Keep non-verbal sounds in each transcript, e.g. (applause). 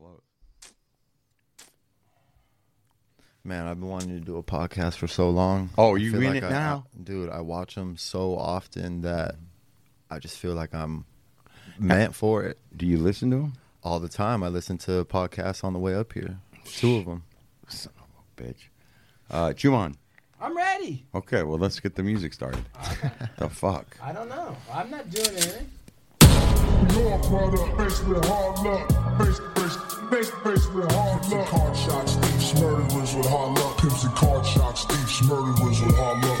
upload. Man, I've been wanting to do a podcast for so long. Oh, you feel in like it I- now? I- dude? I watch them so often that I just feel like I'm meant for it Do you listen to them all the time. I listen to podcasts on the way up here. Two of them. Son of a bitch. Uh, Juman. I'm ready. Okay, well, let's get the music started. the fuck? I don't know. I'm not doing anything. Your product, faced with hard luck. Faced, faced, faced, faced with hard luck. Card shots, thieves, murderers with hard luck. Pimps and card shots, thieves, murderers with hard luck.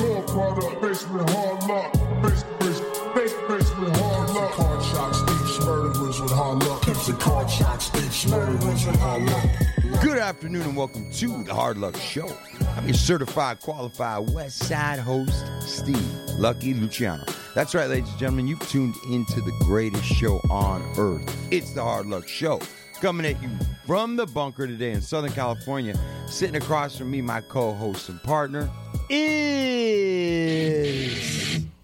Your product, faced with hard luck. Faced, faced, faced, faced with hard luck. Card shots, thieves, murderers with hard luck. Pimps and card shots, thieves, murderers with hard luck. Good afternoon and welcome to the Hard Luck Show. I'm your certified, qualified West Side host, Steve Lucky Luciano. That's right, ladies and gentlemen, you've tuned into the greatest show on earth. It's the Hard Luck Show. Coming at you from the bunker today in Southern California. Sitting across from me, my co host and partner is.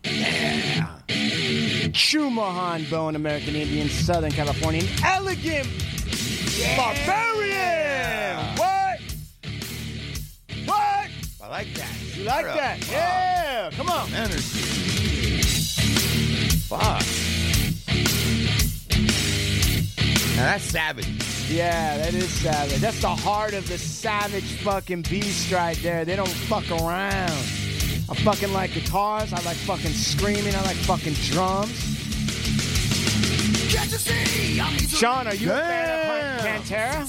Yeah. Chumahan Bone, American Indian, Southern Californian, elegant barbarian. Like that. You like that? Yeah. Come on. Energy. Fuck. Now that's savage. Yeah, that is savage. That's the heart of the savage fucking beast right there. They don't fuck around. I fucking like guitars. I like fucking screaming. I like fucking drums. Sean, are you a fan of Pantera?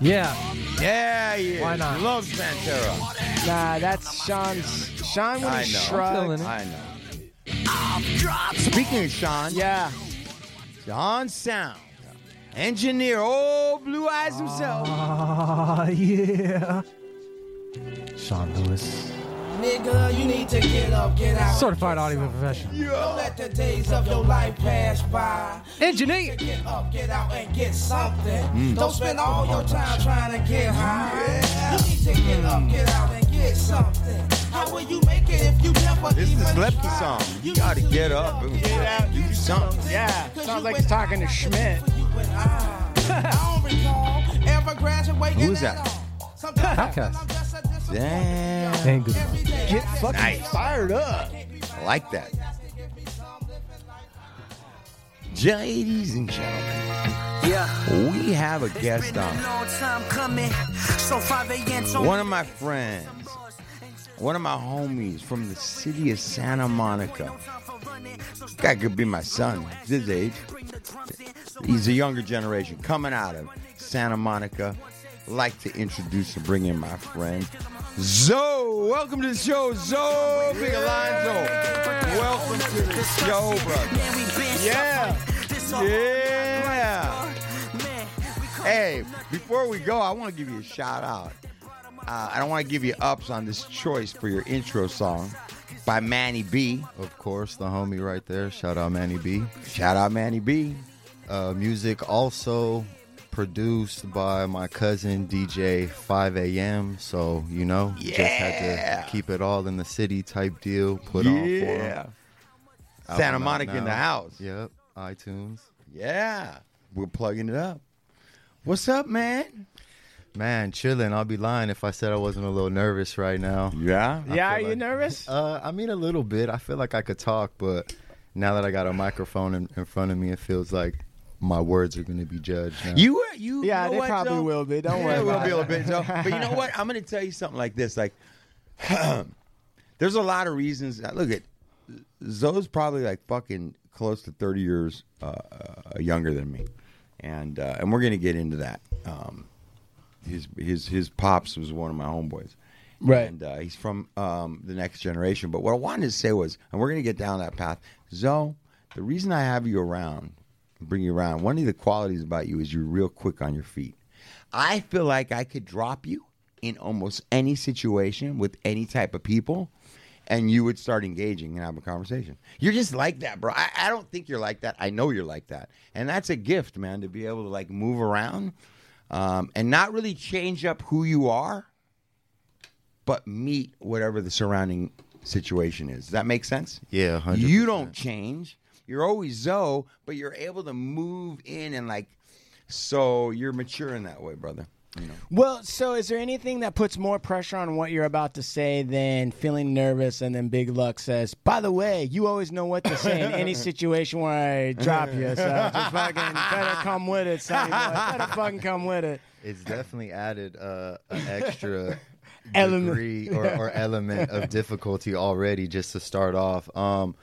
Yeah. Yeah, yeah. Why not? Loves Pantera. Nah, that's Sean's. Sean I would know. shrug. it. I know. Speaking of Sean, Yeah. Sean Sound, engineer, old Blue Eyes himself. Ah, yeah. Sean Lewis. Nigga, you need to get up, get out. Certified audio professional. Don't let the days of your life pass by. Engineer. Get up, get out, and get something. Mm. Don't spend all your time trying to get high. You need to get up, get out, and get something. How will you make it if you never This even is Lepke try? song. You gotta get up and Get out, do something. Yeah. Sounds like he's talking to Schmidt. I. I don't (laughs) recall ever graduating Who is at that? all. Sometimes I'm just a disappointment. Damn. Ain't good. Every day Get fucking Nice. fired up. I like that. Ladies and gentlemen, Yeah. we have a guest on. long time coming. So 5 a.m. so One of my friends, one of my homies from the city of Santa Monica. This Guy could be my son. He's his age. He's a younger generation coming out of Santa Monica. Like to introduce and bring in my friend ZO. Welcome to the show, ZO Big Alonzo. Welcome to the show, brother. Yeah. Yeah. Hey, before we go, I want to give you a shout out. Uh, I don't want to give you ups on this choice for your intro song by Manny B. Of course, the homie right there. Shout out Manny B. Shout out Manny B. Uh, music also produced by my cousin DJ 5 a.m. So you know, just had to keep it all in the city type deal. Put on for him. Santa out Monica in the house. Yep, iTunes. Yeah. We're plugging it up. What's up, man? Man, chilling. I'll be lying if I said I wasn't a little nervous right now. Yeah. Yeah, are you like- nervous? (laughs) Uh, I mean a little bit. I feel like I could talk, but now that I got a microphone in, in front of me, it feels like my words are going to be judged. Now. You were you. Yeah, know they what, probably though? will be. Don't yeah, (laughs) worry it will be a little bit. So, (laughs) but you know what? I'm going to tell you something like this. Like, (clears throat) there's a lot of reasons. Look at ZO's probably like fucking close to 30 years uh, uh, younger than me, and uh, and we're going to get into that. Um, his his his pops was one of my homeboys. Right. And uh, he's from um, the next generation. But what I wanted to say was, and we're going to get down that path. Zoe, the reason I have you around, bring you around, one of the qualities about you is you're real quick on your feet. I feel like I could drop you in almost any situation with any type of people, and you would start engaging and have a conversation. You're just like that, bro. I, I don't think you're like that. I know you're like that, and that's a gift, man, to be able to like move around um, and not really change up who you are, but meet whatever the surrounding situation is. Does that make sense? Yeah, 100%. You don't change. You're always ZO, but you're able to move in and like. So you're mature in that way, brother. You know. Well, so is there anything that puts more pressure on what you're about to say than feeling nervous and then Big Luck says, by the way, you always know what to say in any (laughs) situation where I drop you, so (laughs) just fucking better come with it, sonny boy. Better fucking come with it. It's definitely added uh, an extra (laughs) Element. or, or element of difficulty already just to start off. Um,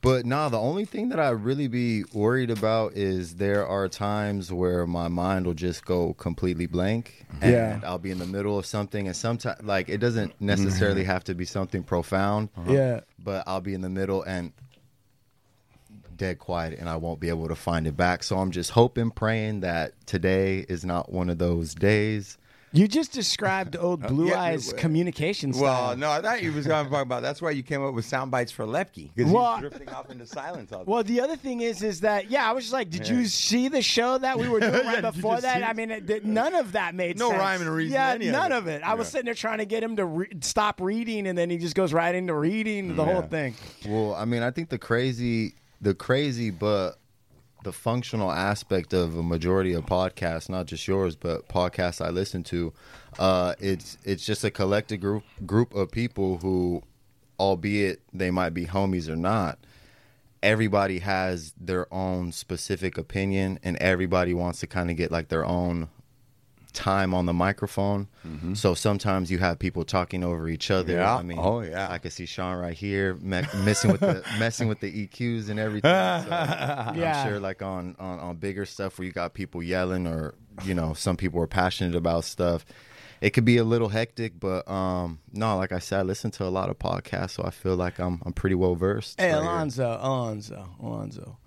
but nah, the only thing that I really be worried about is there are times where my mind will just go completely blank, mm-hmm. and Yeah. I'll be in the middle of something, and sometimes like it doesn't necessarily mm-hmm. have to be something profound. Uh-huh. Yeah. but I'll be in the middle and dead quiet and I won't be able to find it back. So I'm just hoping, praying that today is not one of those days. You just described old (laughs) uh, Blue yeah, Eyes communication style. Well, no, I thought you was going to talk about. That's why you came up with sound bites for Lepke because Well- he's drifting off into silence. All (laughs) Well, the other thing is, is that yeah, I was just like, did you see the show that we were (laughs) doing right did you before that? I mean, it, did- none of that made No sense. rhyme and reason Yeah, to any of none it. of it. I was sitting there trying to get him to re- stop reading, and then he just goes right into reading the whole thing. Well, I mean, I think the crazy, the crazy, but the functional aspect of a majority of podcasts, not just yours, but podcasts I listen to, uh, it's it's just a collective group group of people who, albeit they might be homies or not, everybody has their own specific opinion, and everybody wants to kind of get like their own time on the microphone. So sometimes you have people talking over each other. Yeah. I mean, Oh, yeah. I can see Sean right here me- messing with the (laughs) messing with the EQs and everything. So (laughs) Yeah. I'm sure, like on, on on bigger stuff where you got people yelling, or you know, some people are passionate about stuff. It could be a little hectic, but um, no, like I said, I listen to a lot of podcasts, so I feel like I'm I'm pretty well versed. Hey, right here. Alonzo, Alonzo, Alonzo.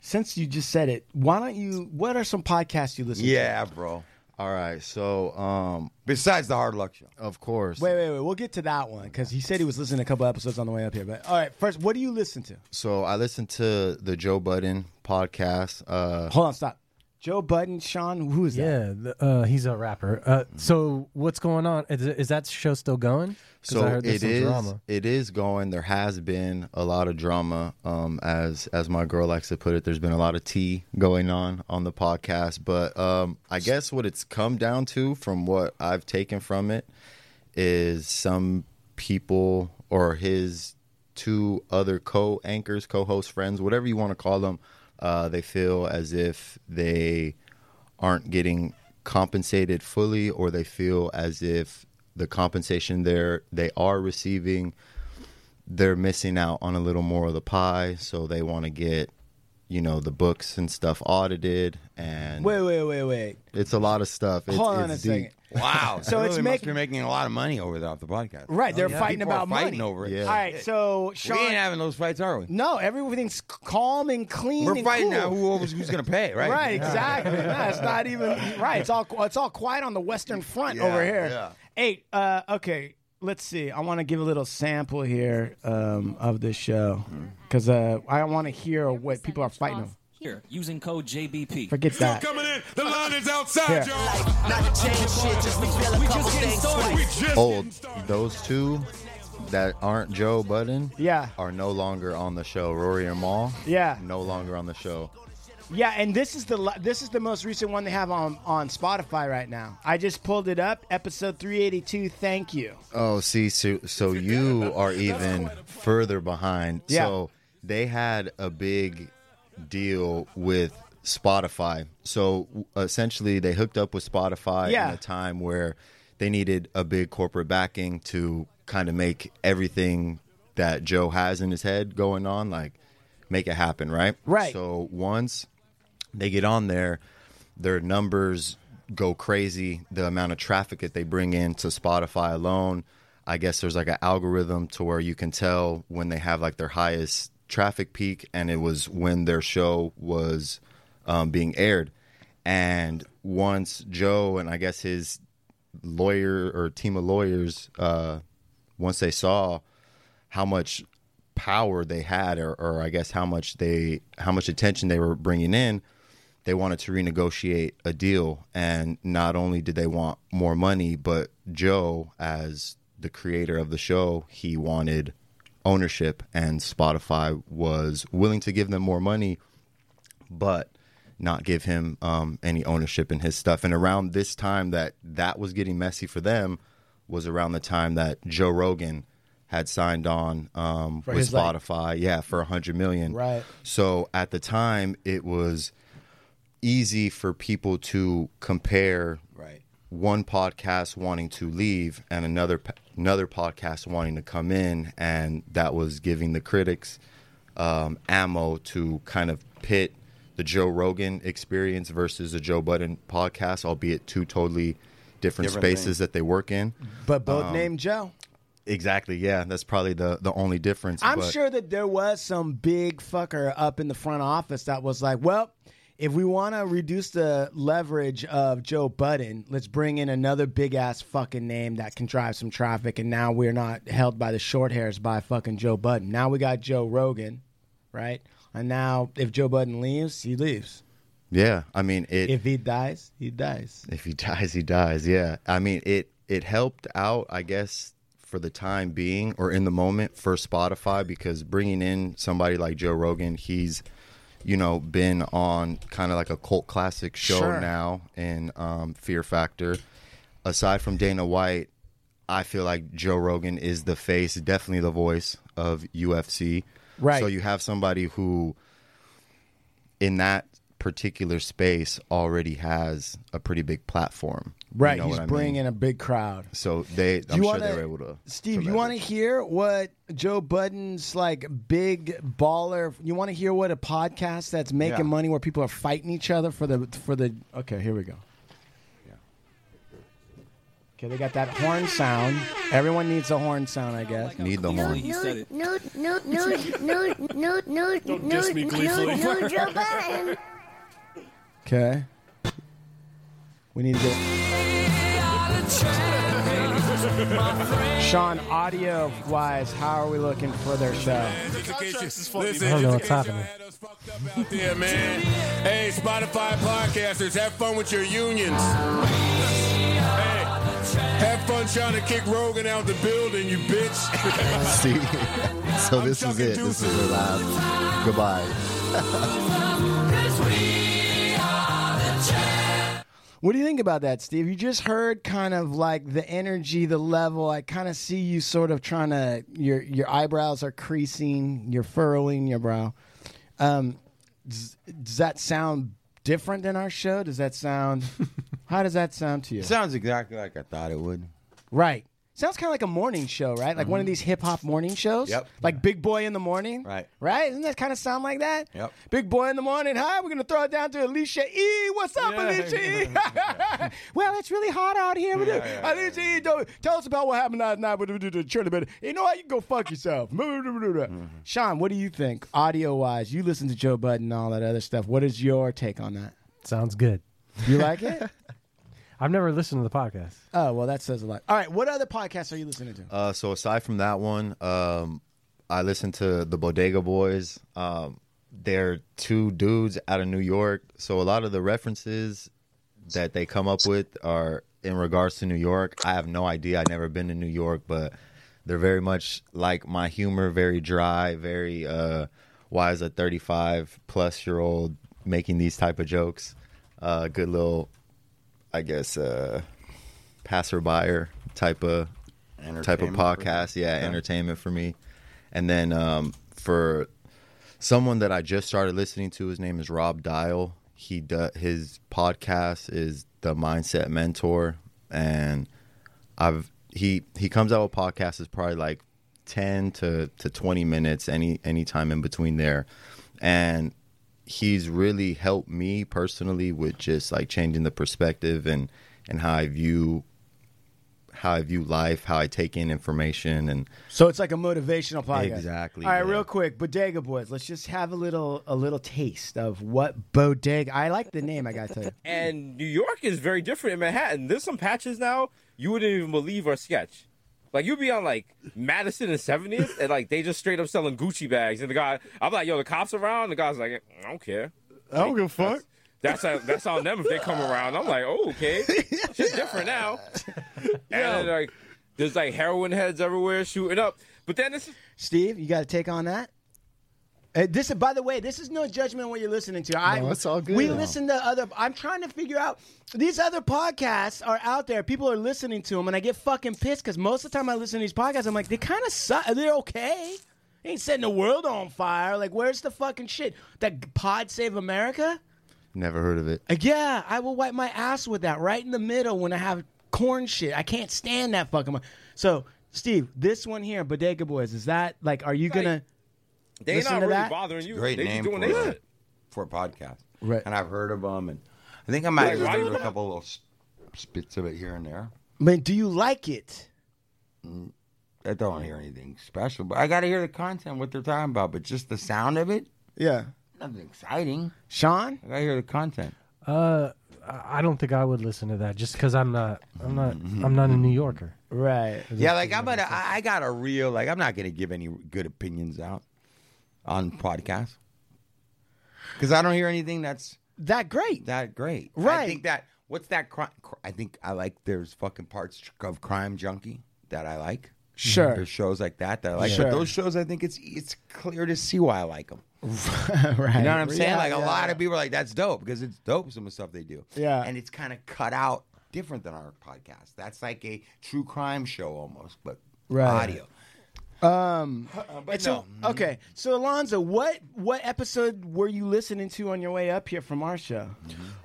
Since you just said it, why don't you? What are some podcasts you listen to? yeah, bro. All right, so um, Besides the hard luck show. of course, Wait, wait, wait. We'll get to that one because he said he was listening to a couple episodes on the way up here. But all right, first, what do you listen to? so I listen to the Joe Budden podcast. Uh, Hold on, stop. Joe Budden, Sean, who is that? Yeah, the, uh, he's a rapper. Uh, so what's going on? Is, is that show still going? 'Cause So I heard there's it some is. drama. It is going. There has been a lot of drama, um, as as my girl likes to put it. There's been a lot of tea going on on the podcast, but um, I guess what it's come down to, from what I've taken from it, is some people or his two other co-anchors, co-host friends, whatever you want to call them, uh, they feel as if they aren't getting compensated fully or they feel as if the compensation they're they are receiving they're missing out on a little more of the pie so they want to get you know the books and stuff audited and Wait, wait, wait, wait. it's a lot of stuff it's, Hold on it's a deep. second. Wow. (laughs) So They it's really must making- be making a lot of money over there off the podcast. Right, they're yeah. fighting People are about fighting money. over it. Yeah. All right, so We ain't having those fights, are we? no, everything's calm and clean. We're and fighting cool. now. Who, who's going to pay, right? Right, exactly. (laughs) no, it's not even right. It's all it's all quiet on the Western Front Yeah, over here. yeah. Hey, uh, okay, let's see. I want to give a little sample here um, of this show because uh, I want to hear what people are fighting over. Here, using code JBP. Forget that. Coming in, the line is outside, Here. y'all. Not to change shit, just reveal a couple things. We twice. just old getting started. those two that aren't joe budden Yeah, are no longer on the show rory and Mal yeah, no longer on the show yeah. And this is the this is the most recent one they have on on Spotify right now. I just pulled it up, episode three eighty two. Thank you. Oh, see, so, so you are even further behind. Yeah. So they had a big deal with Spotify. So essentially, they hooked up with Spotify Yeah. in a time where they needed a big corporate backing to kind of make everything that Joe has in his head going on, like make it happen, right? Right. So once they get on there, their numbers go crazy. The amount of traffic that they bring in to Spotify alone, I guess there's like an algorithm to where you can tell when they have like their highest traffic peak, and it was when their show was um, being aired. And once Joe and I guess his lawyer or team of lawyers, uh, once they saw how much power they had, or, or I guess how much they how much attention they were bringing in, they wanted to renegotiate a deal. And not only did they want more money, but Joe, as the creator of the show, he wanted ownership, and Spotify was willing to give them more money, but not give him um, any ownership in his stuff. And around this time that that was getting messy for them was around the time that Joe Rogan had signed on um, with like- Spotify, yeah, for a hundred million. Right. So at the time, it was easy for people to compare Right. one podcast wanting to leave and another another podcast wanting to come in, and that was giving the critics um, ammo to kind of pit the Joe Rogan experience versus the Joe Budden podcast, albeit two totally different, Different spaces things. that they work in. But both Um, named Joe. Exactly, yeah, that's probably the the only difference. I'm but- sure that there was some big fucker up in the front office that was like, well, if we want to reduce the leverage of Joe Budden, let's bring in another big ass fucking name that can drive some traffic. And now we're not held by the short hairs by fucking Joe Budden. Now we got Joe Rogan, right? And now if Joe Budden leaves, he leaves. Yeah, I mean it. If he dies, he dies. If he dies, he dies. Yeah. I mean, it it helped out, I guess, for the time being or in the moment for Spotify because bringing in somebody like Joe Rogan, he's you know been on kind of like a cult classic show Sure. now in um, Fear Factor. Aside from Dana White, I feel like Joe Rogan is the face, definitely the voice of UFC. Right. So you have somebody who in that particular space already has a pretty big platform. You Right. know He's what I mean? bringing a big crowd. So they, Do I'm you sure wanna- they were able to. Steve, to you want to hear what Joe Budden's like big baller? You want to hear what a podcast that's making Yeah. money where people are fighting each other for the for the? Okay, here we go. Okay, they got that horn sound. Everyone needs a horn sound, I guess. Need the horn. He said it. No, no, no, no, no, no, Don't no, diss me no, gleefully. no, Joe Biden. Okay. We need to get Sean. Audio wise, how are we looking for their show? Listen, I don't know what's just in case y'all happening. had us fucked there, man. Hey, Spotify podcasters, have fun with your unions. Hey, have fun trying to kick Rogan out the building, you bitch. (laughs) See, so I'm this is it. This is deuces. the last. Goodbye. (laughs) What do you think about that, Steve? You just heard kind of like the energy, the level. I kind of see you sort of trying to your your eyebrows are creasing, you're furrowing your brow. Um, does, does that sound different than our show? Does that sound? (laughs) how does that sound to you? Sounds exactly like I thought it would. right. Sounds kind of like a morning show, right? Like one of these hip hop morning shows. Yep. Like Big Boy in the morning. Right. Right? Doesn't that kind of sound like that? Yep. Big Boy in the morning. Hi, we're gonna throw it down to Alicia E. What's up, Yeah. Alicia E? (laughs) (laughs) well, it's really hot out here. Yeah, yeah, Alicia E, don't- tell us about what happened last night with the- the chili bit. You know what? You can go fuck yourself. (laughs) Mm-hmm. Sean, what do you think, audio wise? You listen to Joe Budden and all that other stuff. What is your take on that? Sounds good. You like it? I've never listened to the podcast. oh well, that says a lot. All right, what other podcasts are you listening to? Uh, so aside from that one, um, I listen to the Bodega Boys. Um, they're two dudes out of New York, so a lot of the references that they come up with are in regards to New York. I have no idea. I've never been to New York, but they're very much like my humor, very dry, very uh, why is a 35 plus year old making these type of jokes? Uh, good little, I guess, uh, passerby type of type of podcast. Yeah, entertainment for me. And then um, for someone that I just started listening to, his name is Rob Dial. He do, his podcast is the Mindset Mentor, and I've he he comes out with podcasts is probably like ten to to twenty minutes any any time in between there, and he's really helped me personally with just like changing the perspective and and how I view how I view life, how I take in information, and So it's like a motivational podcast. Exactly, All right, yeah. real quick, Bodega Boys. Let's just have a little a little taste of what Bodega. I like the name. I gotta tell you. And New York is very different in Manhattan. There's some patches now you wouldn't even believe are sketch. Like you'd be on like Madison and 70th, and like they just straight up selling Gucci bags. And the guy, I'm like, yo, the cops around. The guy's like, mm, I don't care. I don't give a fuck. That's a, that's on them if they come around. I'm like, oh, okay, (laughs) shit different now. And then, like, there's like heroin heads everywhere shooting up. But then this is Steve, you got to take on that. Uh, this, is, by the way, this is no judgment on what you're listening to. I, No, it's all good. We No. listen to other. I'm trying to figure out these other podcasts are out there. People are listening to them, and I get fucking pissed because most of the time I listen to these podcasts, I'm like, they kind of suck. They're okay. They ain't setting the world on fire. Like, where's the fucking shit? That Pod Save America? Never heard of it. Uh, Yeah, I will wipe my ass with that right in the middle when I have corn shit. I can't stand that fucking. So, Steve, this one here, Bodega Boys, is that like? Are you gonna? They Listen not to really that? bothering you. Great they name doing for their a, shit. for a podcast. Right. And I've heard of them, and I think I might Wait, why have you a not- couple little s- spits of it here and there. But do you like it? I don't hear anything special, but I got to hear the content, what they're talking about. But just the sound of it, Yeah. nothing exciting. Sean? I got to hear the content. Uh, I I don't think I would listen to that just because I'm not. I'm not. I'm not a New Yorker. Right. Yeah, like I'm gonna, I I got a real, like I'm not gonna give any good opinions out on podcasts because I don't hear anything that's That great. that great. Right? I think that what's that crime? I think I like. There's fucking parts of Crime Junkie that I like. Sure. There's shows like that that I like, Sure. but those shows I think it's it's clear to see why I like them. (laughs) right. You know what I'm saying? Yeah, like a yeah, lot of people are like, that's dope because it's dope some of the stuff they do. Yeah. And it's kind of cut out different than our podcast. That's like a true crime show almost, but Right. audio. Um. but and so, no. okay. So, Alonzo, what what episode were you listening to on your way up here from our show?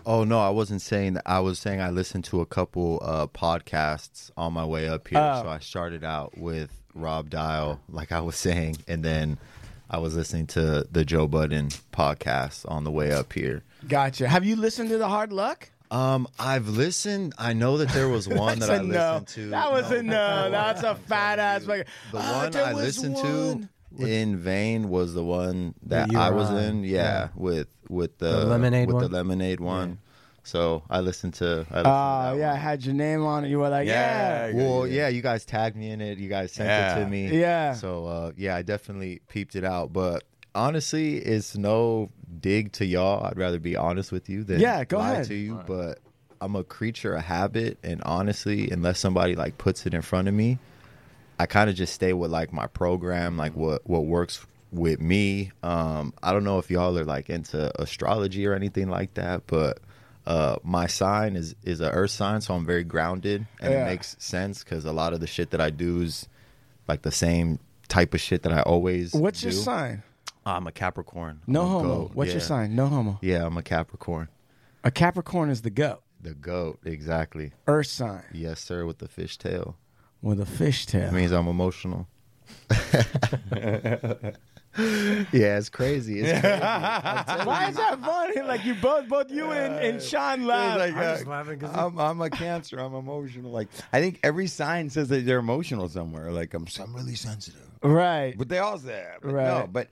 Oh no, I wasn't saying that. I was saying I listened to a couple uh, podcasts on my way up here. Oh. So I started out with Rob Dial, like I was saying, and then I was listening to the Joe Budden podcast on the way up here. Gotcha. Have you listened to the Hard Luck? Um, I've listened. I know that there was (laughs) one that I listened no. to. That was a no. (laughs) That's a fat ass. fucking- The Ah, one there I listened one. to in vain was the one that I was on, in. Yeah, yeah. with with the, The lemonade with one? the lemonade one. So I listened to. I listened to Oh that yeah, I had your name on it. You were like, yeah, Yeah. Well, yeah, you guys tagged me in it. You guys sent Yeah. it to me. Yeah. So uh, yeah, I definitely peeped it out. But honestly, it's no dig to y'all. I'd rather be honest with you than Yeah, go lie ahead. to you. But I'm a creature of habit, and honestly, unless somebody like puts it in front of me, I kind of just stay with like my program, like what what works with me. Um, I don't know if y'all are like into astrology or anything like that, but uh, my sign is is a Earth sign, so I'm very grounded, and Yeah. it makes sense because a lot of the shit that I do is like the same type of shit that I always. What's your sign? I'm a Capricorn. No I'm a homo. goat. What's your Yeah. sign? No homo. Yeah, I'm a Capricorn. A Capricorn is the goat. The goat, exactly. Earth sign Yes, sir. With the fish tail, with a fishtail. it means I'm emotional. (laughs) yeah, it's crazy. It's crazy. Why is that funny? Like you both, both you and, and Sean laugh. Like, I'm uh, just laughing 'cause I'm, I'm a cancer. I'm emotional. Like I think every sign says that they're emotional somewhere. Like I'm, I'm really sensitive, right. but they all say that. But Right. No, but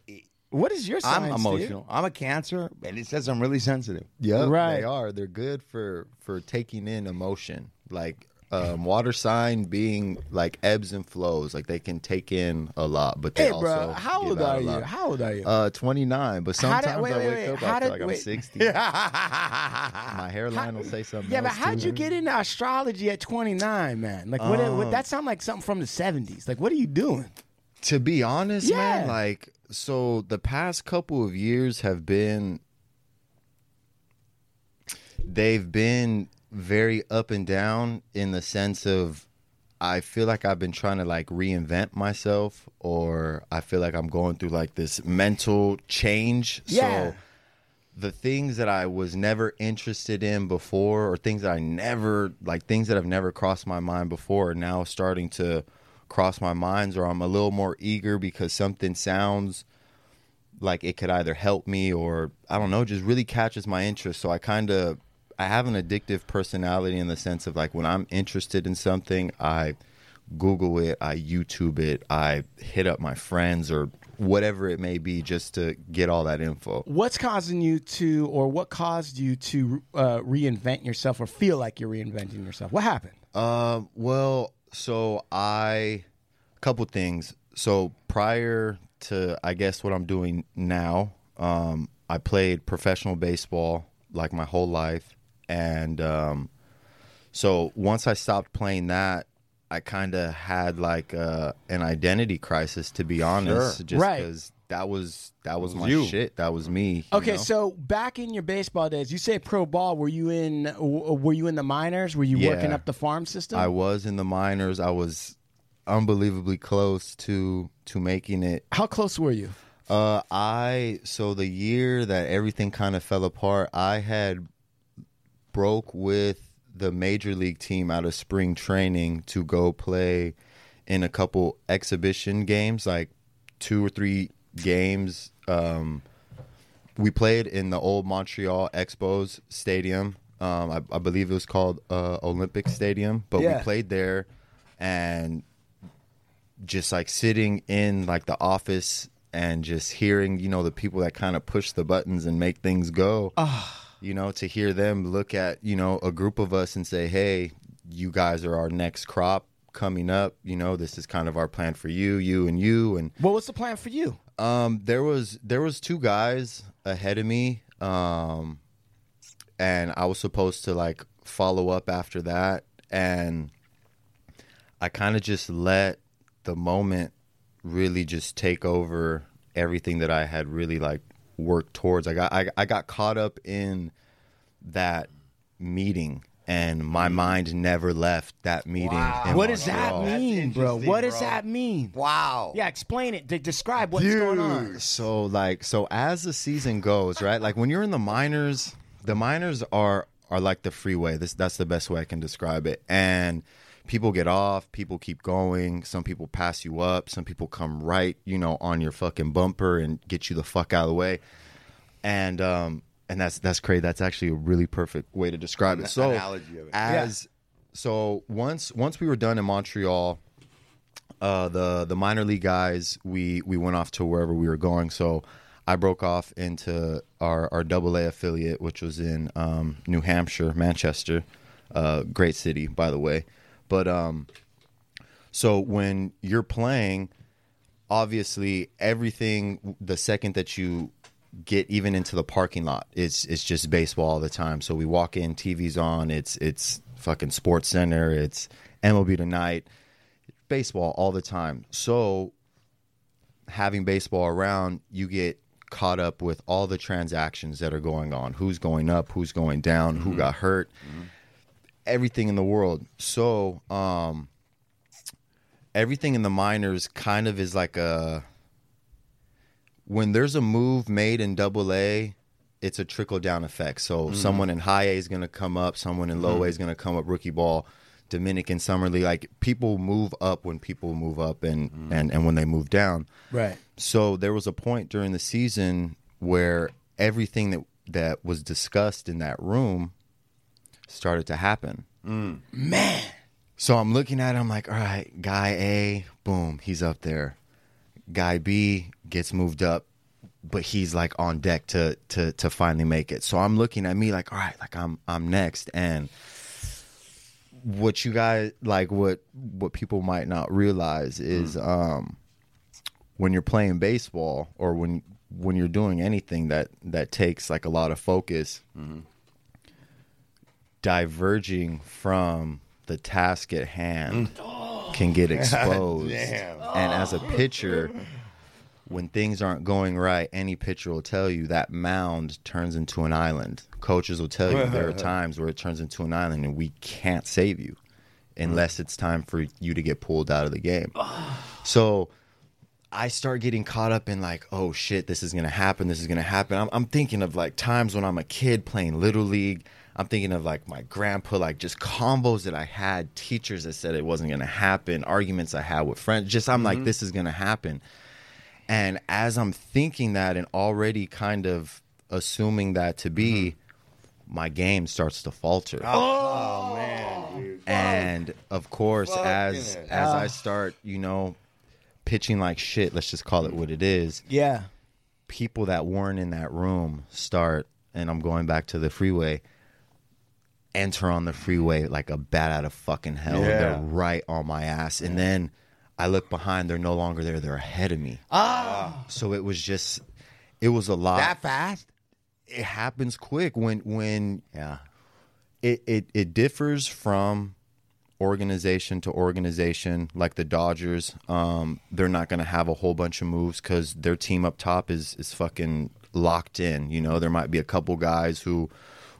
What is your sign? I'm Steve? emotional. I'm a cancer, and it says I'm really sensitive. Yeah, Right. they are. They're good for for taking in emotion. Like um, water sign being like ebbs and flows. Like they can take in a lot, but they Hey, also bro, how old are you? How old are you? Uh, 29. But How did- sometimes wait, I wait, wake wait, up, how I did- feel like I'm 60. (laughs) My hairline will say something. yeah, but how'd too. you get into astrology at 29, man? Like, what, Um, what? That sound like something from the 70s. Like, what are you doing? To be honest, man, like so the past couple of years have been they've been very up and down in the sense of I feel like I've been trying to like reinvent myself or I feel like I'm going through like this mental change. Yeah. So the things that I was never interested in before, or things that I never like, things that have never crossed my mind before, are now starting to cross my minds, or I'm a little more eager because something sounds like it could either help me or I don't know, just really catches my interest. So I kind of I have an addictive personality in the sense of like when I'm interested in something, I Google it, I YouTube it, I hit up my friends or whatever it may be just to get all that info. What's causing you to, or what caused you to uh, reinvent yourself or feel like you're reinventing yourself? What happened? Um, well, so I a couple things. So prior to I guess what I'm doing now, um, I played professional baseball like my whole life, and um, so once I stopped playing that, I kind of had like uh, an identity crisis, to be honest, Sure. just Right. because that was that was my you. shit. That was me. Okay, know? so back in your baseball days, you say pro ball. Were you in? Were you in the minors? Were you Yeah. working up the farm system? I was in the minors. I was unbelievably close to to making it. How close were you? Uh, I so the year that everything kind of fell apart, I had broke with the major league team out of spring training to go play in a couple exhibition games, like two or three games. Um, we played in the old Montreal Expos Stadium. Um, I, I believe it was called uh, Olympic Stadium, but Yeah. we played there, and just like sitting in like the office and just hearing, you know, the people that kind of push the buttons and make things go. You know, to hear them look at, you know, a group of us and say, "Hey, you guys are our next crop coming up. You know, this is kind of our plan for you, you and you." And What was the plan for you? Um, there was there was two guys ahead of me, um, and I was supposed to like follow up after that, and I kind of just let the moment really just take over everything that I had really like worked towards. I got I, I got caught up in that meeting. And my mind never left that meeting. in What does that mean, bro? What does bro. that mean? Wow. Yeah, explain it. De- describe what's going on. So like so as the season goes, right? Like when you're in the minors, the minors are are like the freeway. This that's the best way I can describe it. And people get off, people keep going, some people pass you up, some people come right, you know, on your fucking bumper and get you the fuck out of the way. And um and that's that's crazy. That's actually a really perfect way to describe it. So analogy of it. as so once once we were done in Montreal, uh, the the minor league guys we we went off to wherever we were going. So I broke off into our our Double A affiliate, which was in um, New Hampshire, Manchester, uh, great city by the way. But um, so when you're playing, obviously everything the second that you get even into the parking lot. It's it's just baseball all the time. So we walk in tv's on. It's it's fucking SportsCenter. It's mlb tonight. Baseball all the time. So having baseball around you get caught up with all the transactions that are going on. Who's going up? Who's going down? Who got hurt? Everything in the world. So um everything in the minors kind of is like a when there's a move made in double A, it's a trickle down effect. So mm-hmm. someone in high A is going to come up, someone in low A mm-hmm. is going to come up rookie ball, Dominican summer league. Like people move up when people move up and mm-hmm. and and when they move down. Right. So there was a point during the season where everything that that was discussed in that room started to happen. Mm. Man. So I'm looking at it, I'm like, all right, guy A, boom, he's up there. Guy B gets moved up, but he's like on deck to to to finally make it. So I'm looking at me like, all right, like I'm I'm next. And what you guys like what what people might not realize is mm. um when you're playing baseball or when when you're doing anything that that takes like a lot of focus mm-hmm. diverging from the task at hand mm. can get (laughs) exposed. And as a pitcher, (laughs) when things aren't going right, any pitcher will tell you that mound turns into an island. Coaches will tell you (laughs) there are times where it turns into an island and we can't save you unless mm. it's time for you to get pulled out of the game. So I start getting caught up in like, oh shit, this is gonna happen. This is gonna happen. I'm, I'm thinking of like times when I'm a kid playing little league. I'm thinking of like my grandpa, like just combos that I had, teachers that said it wasn't gonna happen, arguments I had with friends. Just I'm like, mm-hmm. this is gonna happen. And as I'm thinking that and already kind of assuming that to be, mm-hmm. my game starts to falter. Oh, oh, man, dude. And of course, Fucking as it. as I ah. start, you know, pitching like shit, let's just call it what it is. Yeah. People that weren't in that room start, and I'm going back to the freeway. Enter on the freeway like a bat out of fucking hell. Yeah. They're right on my ass, and then I look behind. They're no longer there. They're ahead of me. Ah. So it was just, it was a lot. That fast? it happens quick when when Yeah. it, it it differs from organization to organization, like the Dodgers, um, they're not going to have a whole bunch of moves because their team up top is is fucking locked in. You know, there might be a couple guys who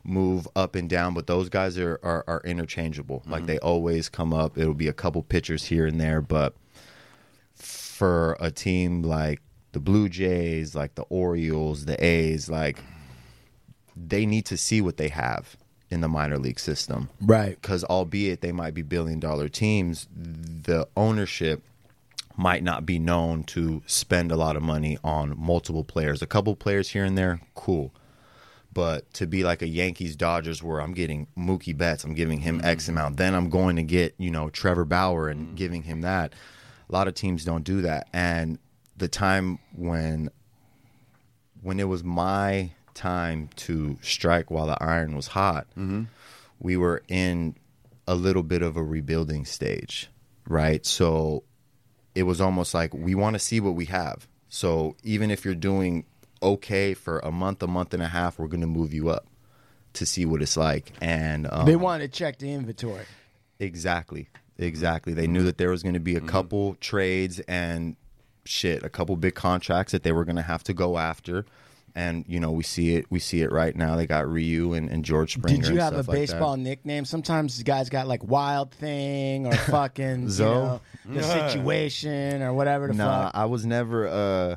move up and down, but those guys are are, are interchangeable. Like mm-hmm. they always come up. It'll be a couple pitchers here and there, but for a team like the Blue Jays, like the Orioles, the A's, like they need to see what they have in the minor league system. Right. Because albeit they might be billion dollar teams, the ownership might not be known to spend a lot of money on multiple players. A couple players here and there, cool. But to be like a Yankees Dodgers where I'm getting Mookie Betts, I'm giving him X mm. amount, then I'm going to get, you know, Trevor Bauer and mm. giving him that. A lot of teams don't do that. And the time when when it was my time to strike while the iron was hot, mm-hmm. we were in a little bit of a rebuilding stage, right? So it was almost like we want to see what we have. So even if you're doing okay for a month, a month and a half, we're going to move you up to see what it's like. And um, They wanted to check the inventory. Exactly. Exactly. They knew that there was going to be a couple trades and shit, a couple big contracts that they were going to have to go after. And you know, we see it. We see it right now. They got Ryu and, and George Springer. Did you and have a stuff like baseball nickname? Sometimes guys got like Wild Thing or (laughs) fucking you know, the situation or whatever the Nah, fuck. I was never. uh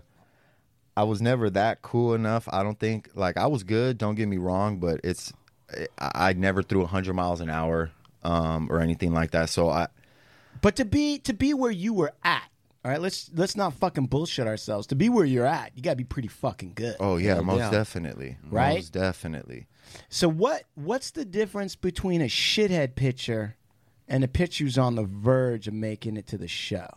I was never that cool enough. I don't think. Like I was good. Don't get me wrong, but it's. I, I never threw hundred miles an hour um, or anything like that. So I. But to be to be where you were at, all right. Let's let's not fucking bullshit ourselves. To be where you're at, you got to be pretty fucking good. Oh yeah, most definitely. Right? Most definitely. So what what's the difference between a shithead pitcher and a pitcher who's on the verge of making it to the show?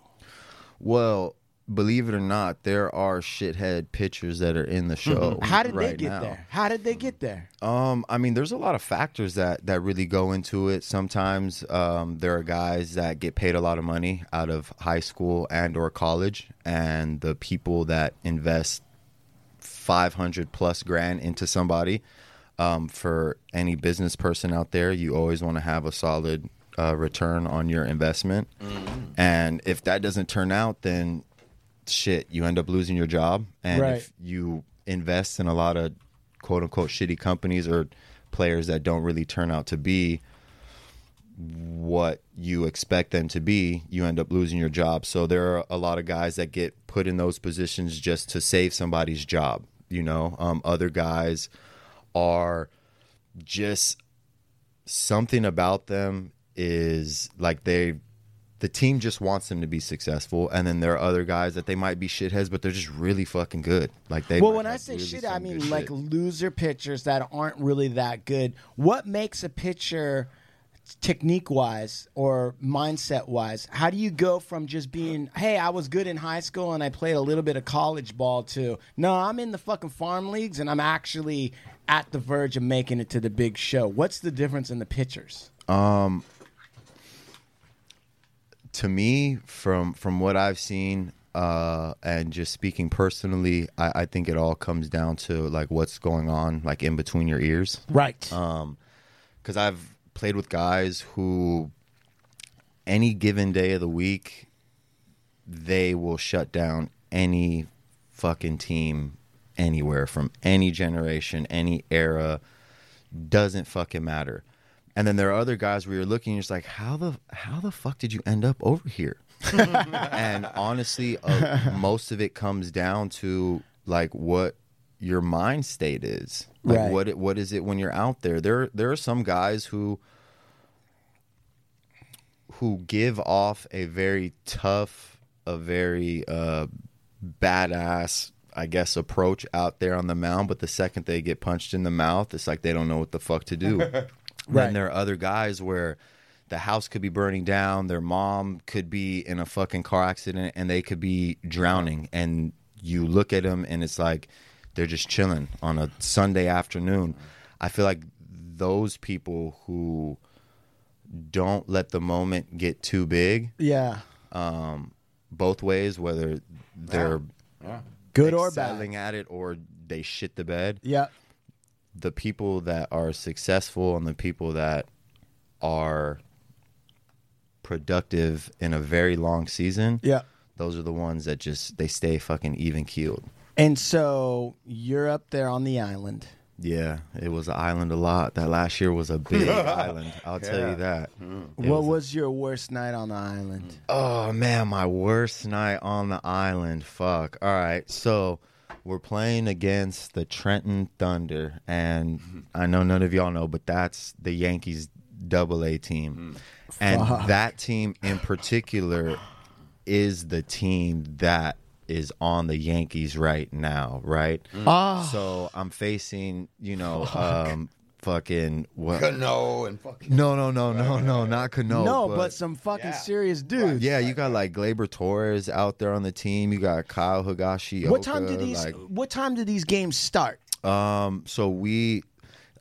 Well, believe it or not, there are shithead pitchers that are in the show. How did they get now. there? How did they get there? Um, I mean, there's a lot of factors that that really go into it. Sometimes um, there are guys that get paid a lot of money out of high school and or college, and the people that invest 500 plus grand into somebody. Um, for any business person out there, you always want to have a solid uh, return on your investment. And if that doesn't turn out, then shit, you end up losing your job. And Right. if you invest in a lot of quote unquote shitty companies or players that don't really turn out to be what you expect them to be, you end up losing your job. So there are a lot of guys that get put in those positions just to save somebody's job. You know, um, other guys are just something about them is like they the team just wants them to be successful and then there are other guys that they might be shitheads but they're just really fucking good like they well, when I say really shit, I mean like shit. loser pitchers that aren't really that good. What makes a pitcher technique wise or mindset wise? How do you go from just being, hey, I was good in high school and I played a little bit of college ball to, no, I'm in the fucking farm leagues and I'm actually at the verge of making it to the big show. What's the difference in the pitchers? Um, to me, from from what I've seen, uh, and just speaking personally, I, I think it all comes down to like what's going on, like in between your ears. Right. Um, because I've played with guys who, any given day of the week, they will shut down any fucking team anywhere from any generation, any era. Doesn't fucking matter. And then there are other guys where you're looking, you're just like, how the how the fuck did you end up over here? (laughs) and honestly, uh, most of it comes down to like what your mind state is. Like Right. what what is it when you're out there? There there are some guys who who give off a very tough, a very uh, badass, I guess, approach out there on the mound. But the second they get punched in the mouth, it's like they don't know what the fuck to do. (laughs) Right. Then there are other guys where the house could be burning down, their mom could be in a fucking car accident, and they could be drowning. And you look at them, and it's like they're just chilling on a Sunday afternoon. I feel like those people who don't let the moment get too big, Yeah. um, both ways, whether they're Good or bad. at it or they shit the bed. Yeah. The people that are successful and the people that are productive in a very long season, Yeah. those are the ones that just they stay fucking even keeled. And so you're up there on the island. Yeah, it was an island a lot. That last year was a big (laughs) island. I'll tell you that. Hmm. It what was was your worst night on the island? Oh man, my worst night on the island. Fuck. All right, so we're playing against the Trenton Thunder, and (laughs) I know none of y'all know, but that's the Yankees Double A team, and Fuck. that team in particular is the team that is on the Yankees right now, right? Ah. So I'm facing, you know, um, fucking what? Cano and fucking. No, no, no, no, no, not Cano. No, but, some fucking serious dudes. Yeah, you got like Gleyber Torres out there on the team. You got Kyle Higashi. What time do these Like, What time do these games start? um, so we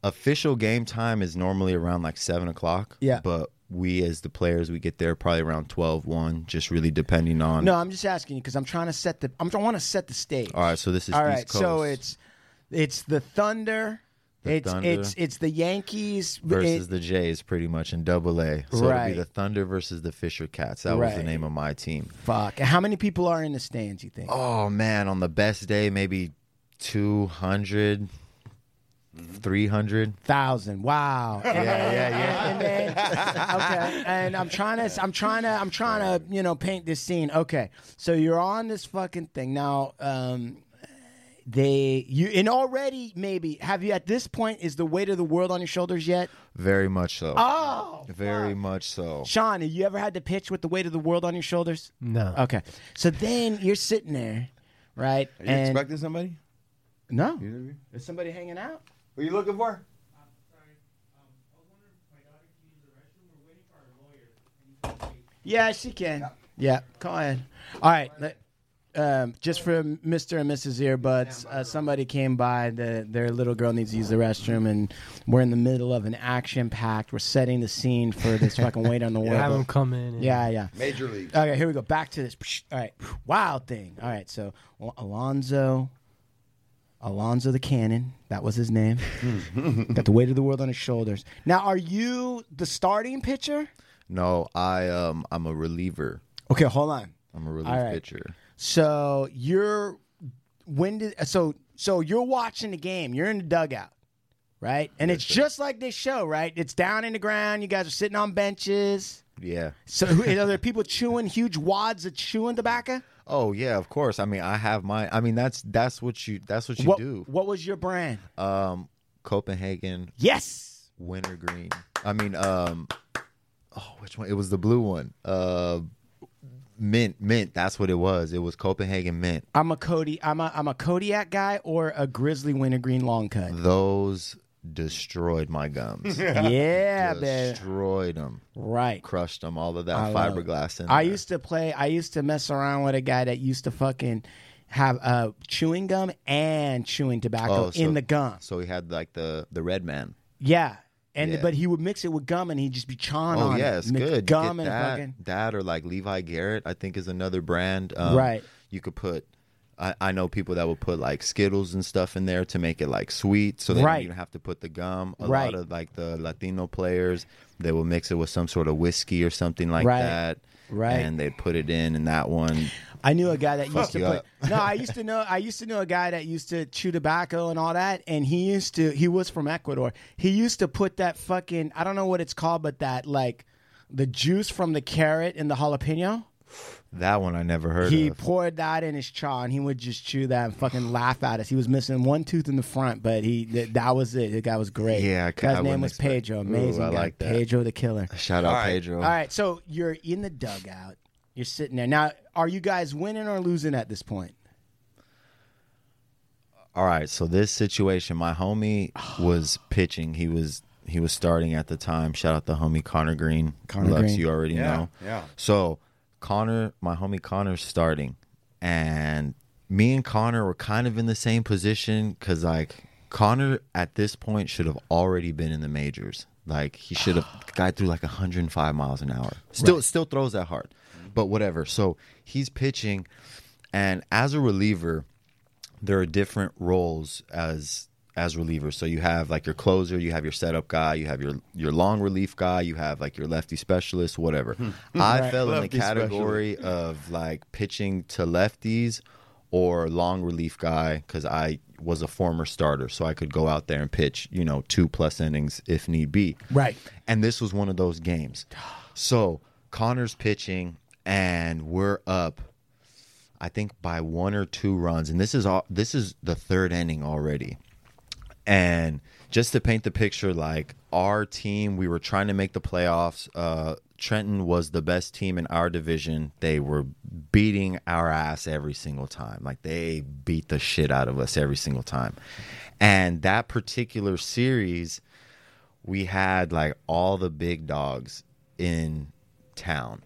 official game time is normally around like seven o'clock. Yeah. but we as the players we get there probably around 12, 1, just really depending on. No, I'm just asking you because I'm trying to set the. I'm, I want to set the stage. All right, so this is All East right, so it's it's the Thunder. The it's Thunder. it's it's the Yankees versus it- the Jays, pretty much in Double A. So it'll be the Thunder versus the Fisher Cats. That was the name of my team. Fuck. How many people are in the stands? You think? Oh man, on the best day, maybe 200, 300. Thousand. Wow. Yeah, yeah, yeah. (laughs) And then, okay. And I'm trying to, I'm trying to, I'm trying to, you know, paint this scene. Okay. So you're on this fucking thing now. Um, they you and already maybe have you at this point is the weight of the world on your shoulders yet? Very much so. Oh, Very much so. Sean, have you ever had to pitch with the weight of the world on your shoulders? No. Okay. So then you're sitting there, right? Are you and expecting somebody? no, is somebody hanging out? What are you looking for? Yeah, she can. Yeah, go ahead. All right. let- Um, just for Mr. and Mrs. Earbuds, uh, somebody came by. The, their little girl needs to use the restroom, and we're in the middle of an action packed. We're setting the scene for this (laughs) fucking wait on the world. Have them come in. Yeah, yeah. Major league. Okay, here we go. Back to this. All right, wild thing. All right, so Al- Alonzo, Alonzo the Cannon. That was his name. (laughs) Got the weight of the world on his shoulders. Now, are you the starting pitcher? No, I um I'm a reliever. Okay, hold on. I'm a relief All right. pitcher. So you're when did so so you're watching the game. You're in the dugout, right? And it's just like this show, right? It's down in the ground. You guys are sitting on benches. Yeah. So are there people chewing huge wads of chewing tobacco? Oh yeah, of course. I mean, I have my. I mean, that's that's what you that's what you what, do. what was your brand? Um, Copenhagen Yes. wintergreen. I mean, um, oh, which one? It was the blue one. Uh, mint, mint. That's what it was. It was Copenhagen mint. I'm a Cody. I'm a I'm a Kodiak guy or a Grizzly Wintergreen long cut. Those destroyed my gums. (laughs) yeah, man. destroyed them. Right. Crushed them. All of that I fiberglass in I there. used to play. I used to mess around with a guy that used to fucking have uh, chewing gum and chewing tobacco Oh, so- in the gum. So he had like the the red man. Yeah, and Yeah. but he would mix it with gum and he'd just be chawing Oh on yeah, it. it's Mix good. Gum get and that, fucking that or like Levi Garrett, I think is another brand. Um, Right. You could put. I, I know people that will put like Skittles and stuff in there to make it like sweet, so they Right. don't even have to put the gum. A Right. lot of like the Latino players, they will mix it with some sort of whiskey or something like Right. that. Right. And they'd put it in, and that one. I knew a guy that used to put. no, I (laughs) used to know. I used to know a guy that used to chew tobacco and all that, and he used to. He was from Ecuador. He used to put that fucking. I don't know what it's called, but that like the juice from the carrot and the jalapeno. That one I never heard He of. poured that in his chaw, and he would just chew that and fucking laugh at us. He was missing one tooth in the front, but he th- that was it. The guy was great. Yeah, I- guy's I name wouldn't was expect- Pedro. Ooh, Amazing I guy. like that. Pedro the killer. Shout out All right. Pedro. All right, so you're in the dugout. You're sitting there now. Are you guys winning or losing at this point? All right, so this situation, my homie was pitching. He was he was starting at the time. Shout out the homie Connor Greene. Connor Lux, Greene. you already Yeah, know. yeah. So Connor, my homie Connor's starting, and me and Connor were kind of in the same position because like Connor at this point should have already been in the majors. Like he should have guy threw like 105 miles an hour. Still still throws that hard. But whatever. So he's pitching and as a reliever, there are different roles as as relievers. So you have like your closer, you have your setup guy, you have your your long relief guy, you have like your lefty specialist, whatever. Hmm. Hmm. I Right. fell in the Lefty category of like pitching to lefties or long relief guy because I was a former starter, so I could go out there and pitch, you know, two plus innings if need be. Right. And this was one of those games. So Connor's pitching, and we're up. I think by one or two runs, and this is all. This is the third inning already. And just to paint the picture, like our team, we were trying to make the playoffs. Uh, Trenton was the best team in our division. They were beating our ass every single time. Like they beat the shit out of us every single time. And that particular series, we had like all the big dogs in town.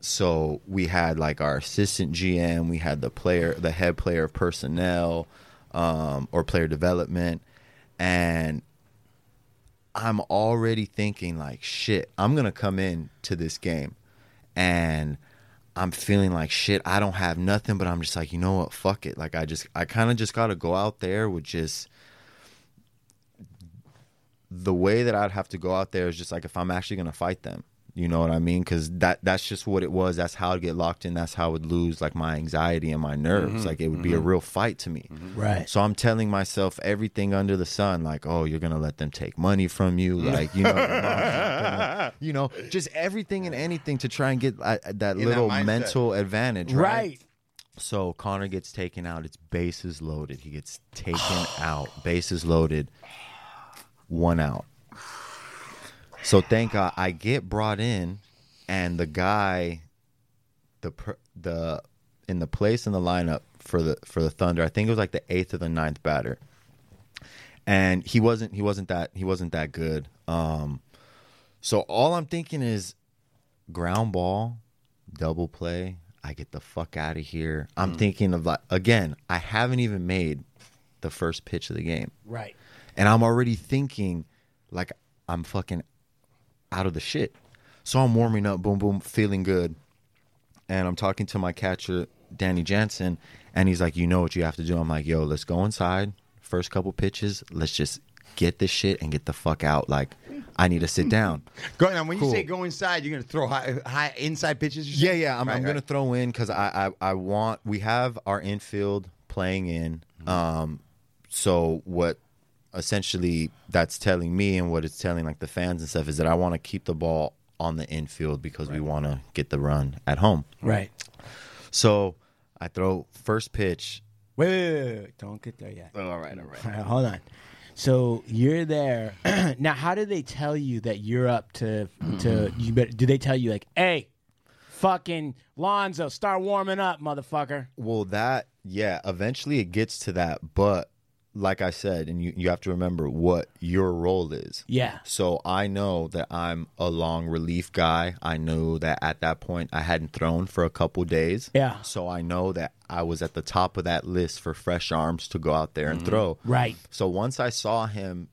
So we had like our assistant GM, we had the player, the head player of personnel, um, or player development, and I'm already thinking like, shit, I'm gonna come in to this game, and I'm feeling like shit. I don't have nothing, but I'm just like, you know what, fuck it. Like I just, I kind of just got to go out there with just the way that I'd have to go out there is just like if I'm actually gonna fight them. You know what I mean? Because that that's just what it was. That's how I'd get locked in. That's how I would lose like my anxiety and my nerves. Mhm, Like it would be a mhm. real fight to me. Right. So I'm telling myself everything under the sun. Like, oh, you're gonna let them take money from you. Like, you know, your mom's not gonna- (laughs) you know, just everything and anything to try and get uh, that In little mindset. mental advantage. Right. Right. So Connor gets taken out. It's bases loaded. He gets taken (sighs) out. Bases loaded. One out. So thank God I get brought in, and the guy, the the in the place in the lineup for the for the Thunder. I think it was like the eighth or the ninth batter, and he wasn't he wasn't that he wasn't that good. Um, so all I'm thinking is ground ball, double play. I get the fuck out of here. I'm thinking of like again. I haven't even made the first pitch of the game, Right. and I'm already thinking like I'm fucking out of the shit. So I'm warming up, boom, boom, feeling good, and I'm talking to my catcher, Danny Jansen, and he's like, "You know what you have to do." I'm like, "Yo, let's go inside. First couple pitches, let's just get this shit and get the fuck out. Like, I need to sit down." (laughs) Go now. When you say go inside, you're gonna throw high, high inside pitches. Yeah, yeah. I'm, Right, I'm right. gonna throw in because I, I I want we have our infield playing in. Mm-hmm. Um, so what essentially that's telling me and what it's telling like the fans and stuff is that I want to keep the ball on the infield because we want to get the run at home. Right. So I throw first pitch. Wait, wait, wait, wait. don't get there yet. Oh, all right, all right. All right, hold on. So you're there (clears throat) now. How do they tell you that you're up to to? You better, do they tell you like, hey, fucking Lonzo, start warming up, motherfucker? Well, that yeah, eventually it gets to that, but like I said, and you you have to remember what your role is. Yeah. So I know that I'm a long relief guy. I know that at that point I hadn't thrown for a couple days. Yeah. So I know that I was at the top of that list for fresh arms to go out there and mm-hmm. throw. Right. So once I saw him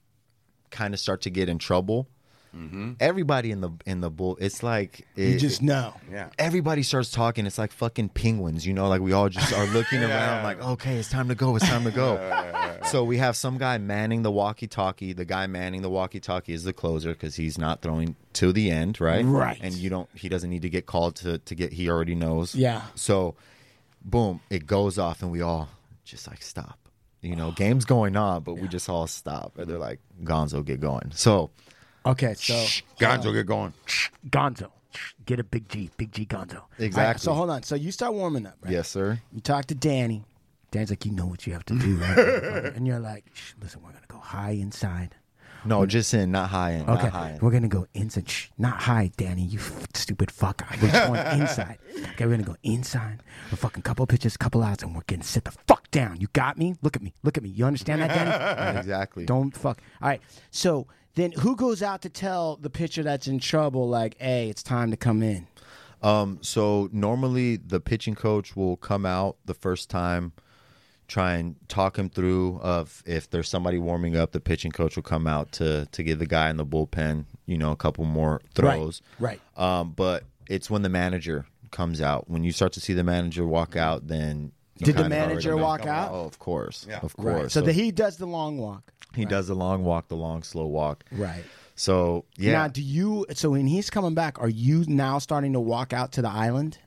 kind of start to get in trouble, Mm-hmm. everybody in the in the bull, it's like You just know. Yeah. everybody starts talking. It's like fucking penguins, you know. Like we all just are looking (laughs) around, like, okay, it's time to go. It's time to go. (laughs) so we have some guy manning the walkie-talkie. The guy manning the walkie-talkie is the closer because he's not throwing to the end, right? Right. And you don't. He doesn't need to get called to to get. He already knows. Yeah. So, boom, it goes off, and we all just like stop. You know, game's going on, but we just all stop. And they're like, Gonzo, get going. So, Okay, so Gonzo, get going. Gonzo, get a big G, big G Gonzo. All right, Exactly. so hold on. So you start warming up, right? yes, sir. You talk to Danny. Danny's like, you know what you have to do, right? (laughs) and you're like, Shh, listen, we're gonna go high inside. No, just in, not high end. Okay, Not high end. we're gonna go inside. Shh, not high, Danny. You f- stupid fuck. We're going (laughs) inside. Okay, we're gonna go inside. We're fucking couple pitches, couple outs, and we're getting sit the fuck down. You got me? Look at me. Look at me. You understand that, Danny? (laughs) Exactly. Don't fuck. All right. So then, who goes out to tell the pitcher that's in trouble, like, "Hey, it's time to come in"? Um, so normally the pitching coach will come out the first time, try and talk him through of if there's somebody warming up, the pitching coach will come out to to give the guy in the bullpen, you know, a couple more throws. Right. Um, but it's when the manager comes out. When you start to see the manager walk out, then he Did the manager walk out? Oh, of course, Yeah. of Right. course. So, the, he does the long walk. he does the long walk, the long slow walk. Right. So yeah, Now, do you? So when he's coming back, are you now starting to walk out to the island?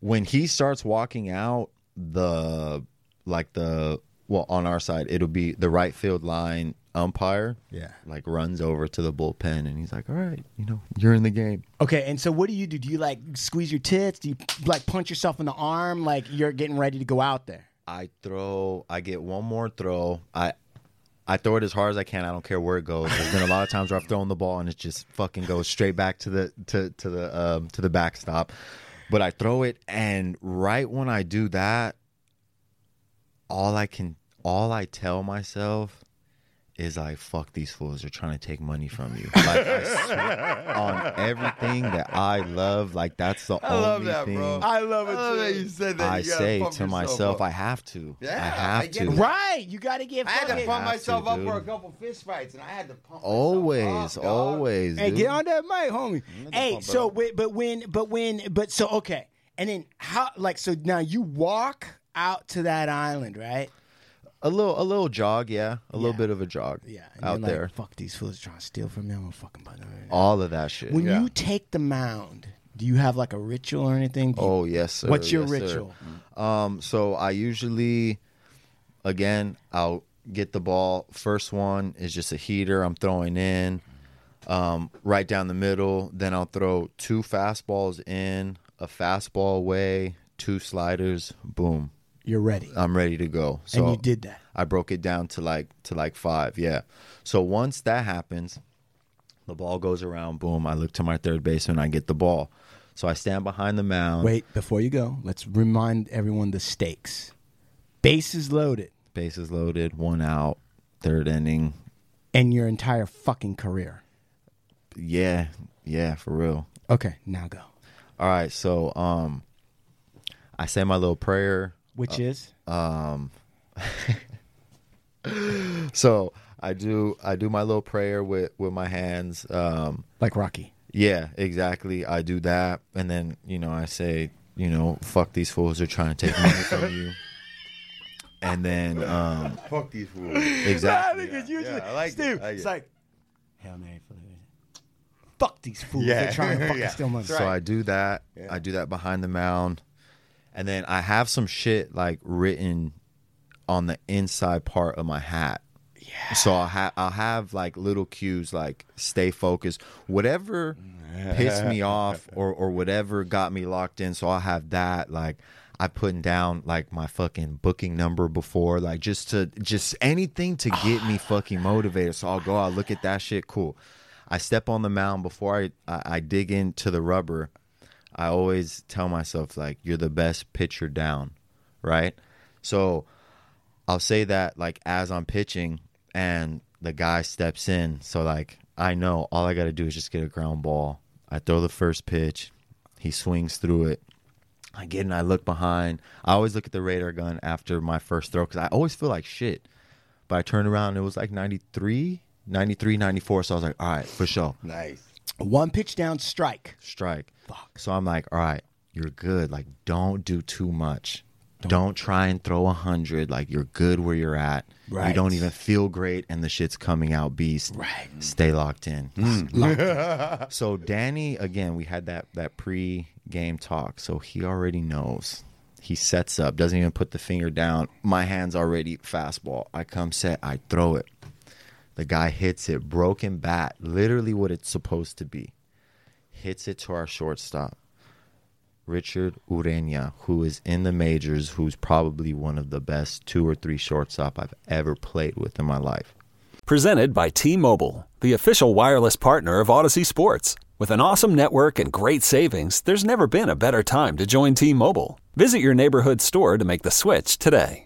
when he starts walking out, the like the well on our side, it'll be the right field line umpire. Yeah. like runs over to the bullpen and he's like, "All right, you know, you're in the game." Okay, and so what do you do? Do you like squeeze your tits? Do you like punch yourself in the arm like you're getting ready to go out there? I throw. I get one more throw. I I throw it as hard as I can. I don't care where it goes. There's been a lot of times where I've thrown the ball and it just fucking goes straight back to the to to the um, to the backstop. But I throw it, and right when I do that, all I can, all I tell myself is like, "Fuck these fools! They're trying to take money from you." (laughs) Like I on everything that I love. Like that's the I love only that, thing bro. I love I love that you said that. I You say to myself, up. I have to. Yeah, I have I to. it. Right, you got to get. I had to pump myself to, up for a couple fist fights, and I had to pump myself Always, up, dog. always. Hey, dude. get on that mic, homie. Hey, so wait, but when, but when, but so okay, and then how? Like, so now you walk out to that island, right? A little, a little jog, yeah, a little bit of a jog, Yeah, and out like, there. Fuck these fools trying to steal from me. I'm gonna fucking buy them. All of that shit. When Yeah. you take the mound, do you have like a ritual or anything? You- oh yes, sir. What's your yes, sir. ritual? Um, so I usually, again, I'll get the ball. First one is just a heater. I'm throwing in, um, right down the middle. Then I'll throw two fastballs in, a fastball away, two sliders. Boom, You're ready, I'm ready to go. So and you did that. I broke it down to like to like five. Yeah. So once that happens, the ball goes around. Boom. I look to my third baseman. I get the ball. So I stand behind the mound. Wait, before you go, let's remind everyone the stakes. Bases loaded, Bases loaded. One out. Third inning. and your entire fucking career. Yeah. Yeah. For real. Okay, now go. All right. So um, I say my little prayer. Which is (laughs) So I do I do my little prayer with with my hands. Um, like Rocky. Yeah, exactly. I do that, and then you know I say, you know, fuck these fools. They're trying to take money from (laughs) you. And then, um, Fuck these fools. exactly. Because usually, I like it, Steve, I like it's it. like, hell man, fuck these fools. Yeah. They're trying to (laughs) fucking Yeah. steal money. So I do that. Yeah. I do that behind the mound, and then I have some shit like written on the inside part of my hat. Yeah. So I'll have I'll have like little cues like stay focused, whatever pissed me (laughs) off or or whatever got me locked in. So I'll have that like. I putting down like my fucking booking number before, like just to just anything to get me (sighs) fucking motivated. So I'll go out, look at that shit, cool. I step on the mound before I, I I dig into the rubber. I always tell myself like you're the best pitcher down, right? So I'll say that like as I'm pitching and the guy steps in. So like I know all I got to do is just get a ground ball. I throw the first pitch. He swings through it. I get and I look behind. I always look at the radar gun after my first throw because I always feel like shit. But I turned around and it was like 93, 93, 94. So I was like, all right, for sure Nice. One pitch down, strike. strike. Fuck. So I'm like, all right, you're good. Like, don't do too much. Don't, try and throw a hundred. Like, you're good where you're at. Right. You don't even feel great, and the shit's coming out beast. Right. Stay locked in. Mm. (laughs) so Danny, again, we had that that pre-game talk, so he already knows. He sets up, doesn't even put the finger down. My hand's already fastball. I come set, I throw it. The guy hits it, broken bat, literally what it's supposed to be hits it to our shortstop, Richard Urena, who is in the majors, who's probably one of the best two or three shortstop I've ever played with in my life. Presented by T Mobile, the official wireless partner of Audacy Sports. With an awesome network and great savings, there's never been a better time to join T Mobile. Visit your neighborhood store to make the switch today.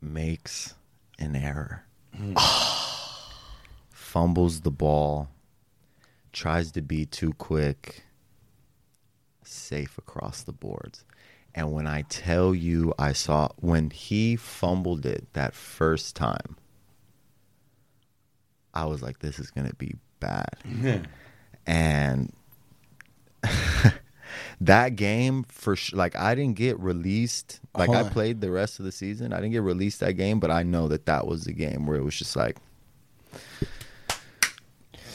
Makes an error. Mm. (sighs) Fumbles the ball, tries to be too quick, safe across the boards. And when I tell you, I saw when he fumbled it that first time, I was like, this is going to be bad. and (laughs) that game for sh- like I didn't get released. Like Hold I on. played the rest of the season. I didn't get released that game, but I know that that was the game where it was just like,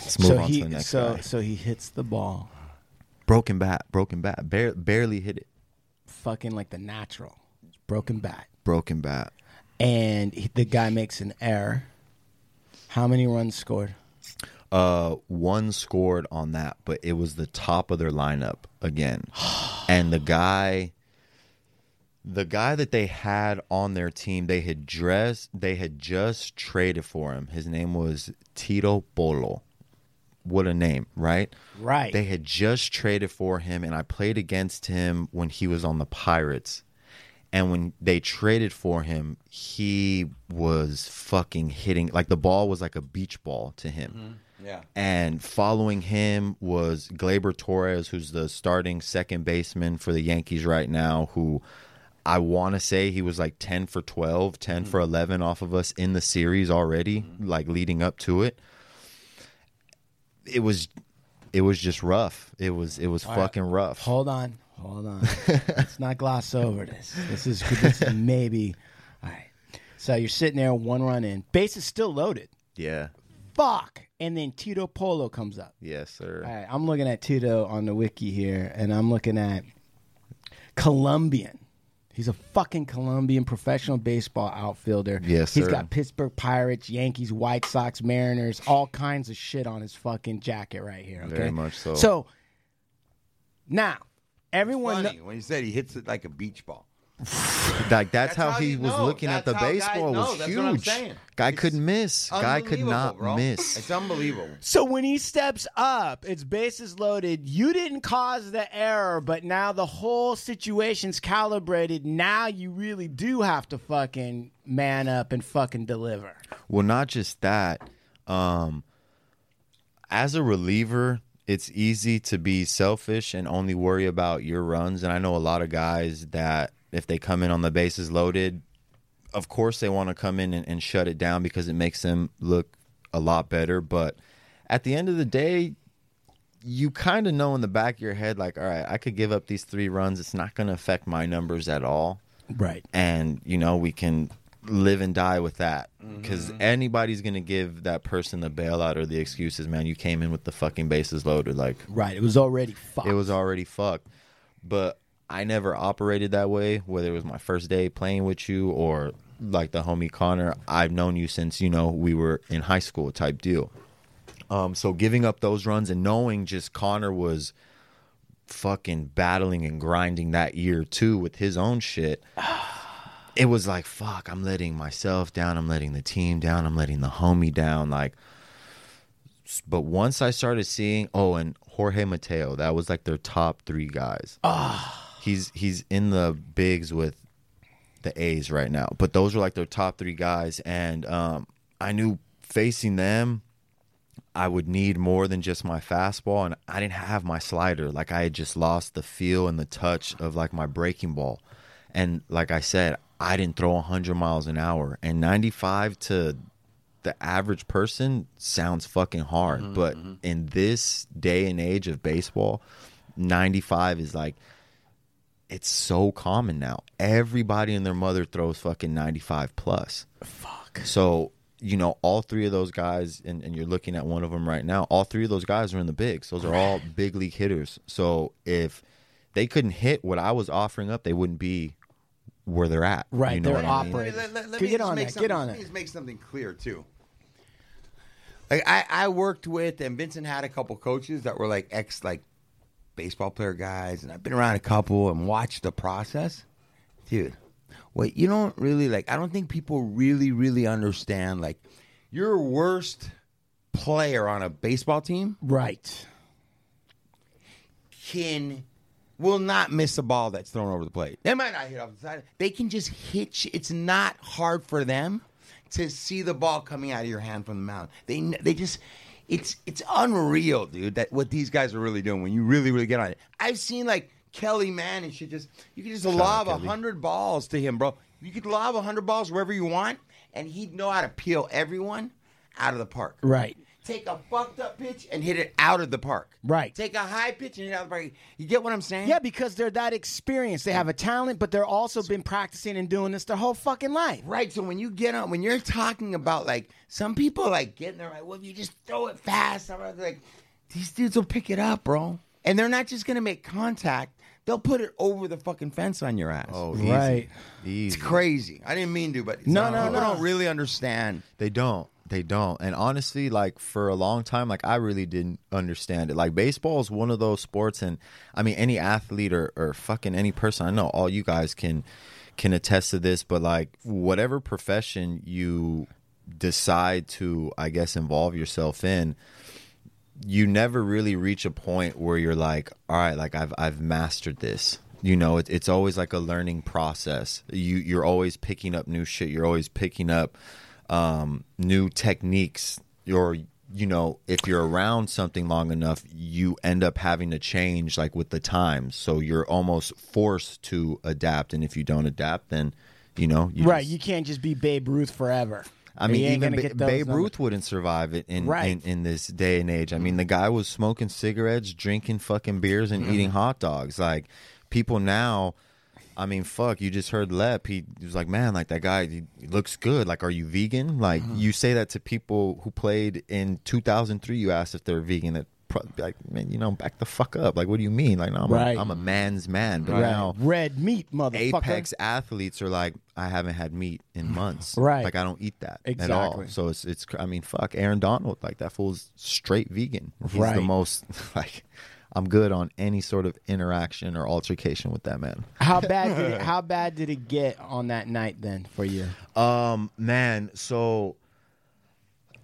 let's move so on he to the next so guy. so he hits the ball, Broken bat, broken bat, bare, barely hit it. fucking like the natural, broken bat, Broken bat. and he, the guy makes an error. How many runs scored? Uh, one scored on that, but it was the top of their lineup again, (sighs) and the guy, the guy that they had on their team, they had dressed, they had just traded for him. His name was Tito Polo. What a name, right? Right. They had just traded for him, and I played against him when he was on the Pirates. And when they traded for him, he was fucking hitting like the ball was like a beach ball to him. Yeah. And following him was Gleyber Torres, who's the starting second baseman for the Yankees right now, who I want to say he was like 10 for 12, 10 mm-hmm. for 11 off of us in the series already, mm-hmm. like leading up to it. It was it was just rough. It was it was All right. fucking rough. Hold on, hold on. (laughs) Let's not gloss over this. This is this is maybe. All right. So you're sitting there, one run in, base is still loaded. Yeah. Fuck, and then Tito Polo comes up. Yes, sir. All right, I'm looking at Tito on the wiki here, and I'm looking at Colombian. He's a fucking Colombian professional baseball outfielder. Yes, He's sir. got Pittsburgh Pirates, Yankees, White Sox, Mariners, all kinds of shit on his fucking jacket right here. Okay? Very much so. So now, everyone. Funny when he said he hits it like a beach ball. Like that's, how, how he was know. looking at the That's guys baseball know. was That's huge. what I'm saying. Guy It's couldn't miss. Guy could not bro. miss. It's unbelievable. So when he steps up, it's bases loaded. You didn't cause the error, but now the whole situation's calibrated. Now you really do have to fucking man up and fucking deliver. Well, not just that. Um, as a reliever, it's easy to be selfish and only worry about your runs. And I know a lot of guys that if they come in on the bases loaded, of course they want to come in and, and shut it down because it makes them look a lot better. But at the end of the day, you kind of know in the back of your head, like, all right, I could give up these three runs. It's not going to affect my numbers at all. Right. And, you know, we can live and die with that because mm-hmm. anybody's going to give that person the bailout or the excuses, man. You came in with the fucking bases loaded. Like, Right. It was already fucked. it was already fucked. But I never operated that way, whether it was my first day playing with you or like the homie Connor. I've known you since, you know, we were in high school type deal. Um, so giving up those runs and knowing just Connor was fucking battling and grinding that year too with his own shit. (sighs) It was like, fuck, I'm letting myself down, I'm letting the team down, I'm letting the homie down. Like, but once I started seeing, oh, and Jorge Mateo, that was like their top three guys. He's he's in the bigs with the A's right now, but those were like their top three guys, and um, I knew facing them, I would need more than just my fastball, and I didn't have my slider. Like I had just lost the feel and the touch of like my breaking ball, and like I said, I didn't throw 100 miles an hour. And 95 to the average person sounds fucking hard. Mm-hmm, but in this day and age of baseball, 95 is like, it's so common now. Everybody and their mother throws fucking 95 plus. Fuck. So, you know, all three of those guys, and, and you're looking at one of them right now, all three of those guys are in the bigs. Those are all big league hitters. So if they couldn't hit what I was offering up, they wouldn't be where they're at. Right, You know they're what mean? operating. Let, let- let Get me just on make that, something- get on let it. me just make something clear too. Like I, I worked with, and Vincent had a couple coaches that were like ex like baseball player guys, and I've been around a couple and watched the process, dude. What you don't really like, I don't think people really, really understand. Like, your worst player on a baseball team, Right. can will not miss a ball that's thrown over the plate. They might not hit off the side. They can just hit you. It's not hard for them to see the ball coming out of your hand from the mound. They they just it's it's unreal, dude. That what these guys are really doing when you really really get on it. I've seen like Kelly Mann and shit. Just you could just Shout lob a hundred balls to him, bro. You could lob a hundred balls wherever you want, and he'd know how to peel everyone out of the park. Right. Take a fucked up pitch and hit it out of the park. Right. Take a high pitch and hit it out of the park. You get what I'm saying? Yeah, because they're that experienced. They have a talent, but they're also been practicing and doing this their whole fucking life. Right. So when you get on, when you're talking about like some people like getting there, like, well, if you just throw it fast, I'm like, these dudes will pick it up, bro. And they're not just gonna make contact; they'll put it over the fucking fence on your ass. Oh, easy. Right. Easy. it's crazy. I didn't mean to, but it's No, no, people no. don't really understand. They don't. They don't. And honestly, like for a long time, like I really didn't understand it. Like baseball is one of those sports, and I mean, any athlete or, or fucking any person I know, all you guys can can attest to this. But like whatever profession you decide to, I guess, involve yourself in, you never really reach a point where you're like, all right, like I've I've mastered this. You know, it, it's always like a learning process. You you're always picking up new shit. You're always picking up um, new techniques. Or you know, if you're around something long enough, you end up having to change like with the times. So you're almost forced to adapt. And if you don't adapt, then you know, you right. just- You can't just be Babe Ruth forever. I mean, even ba- Babe numbers. Ruth wouldn't survive it in, Right. in in this day and age. I mean, the guy was smoking cigarettes, drinking fucking beers, and Mm-hmm. eating hot dogs. Like people now, I mean, fuck. You just heard Lep. He, he was like, man, like that guy he, he looks good. Like, are you vegan? Like, Mm-hmm. you say that to people who played in 2003. You ask if they're vegan. That pro- be like, man, you know, back the fuck up. Like, what do you mean? Like, no, I'm, Right. a, I'm a man's man. But Right. now, Red meat, motherfucker. apex athletes are like i haven't had meat in (sighs) months Right. like i don't eat that at Exactly. all so it's it's i mean fuck aaron donald like that fool's straight vegan he's the Right. most (laughs) like i'm good on any sort of interaction or altercation with that man (laughs) How bad did it, (laughs) how bad did it get on that night then for you? um man so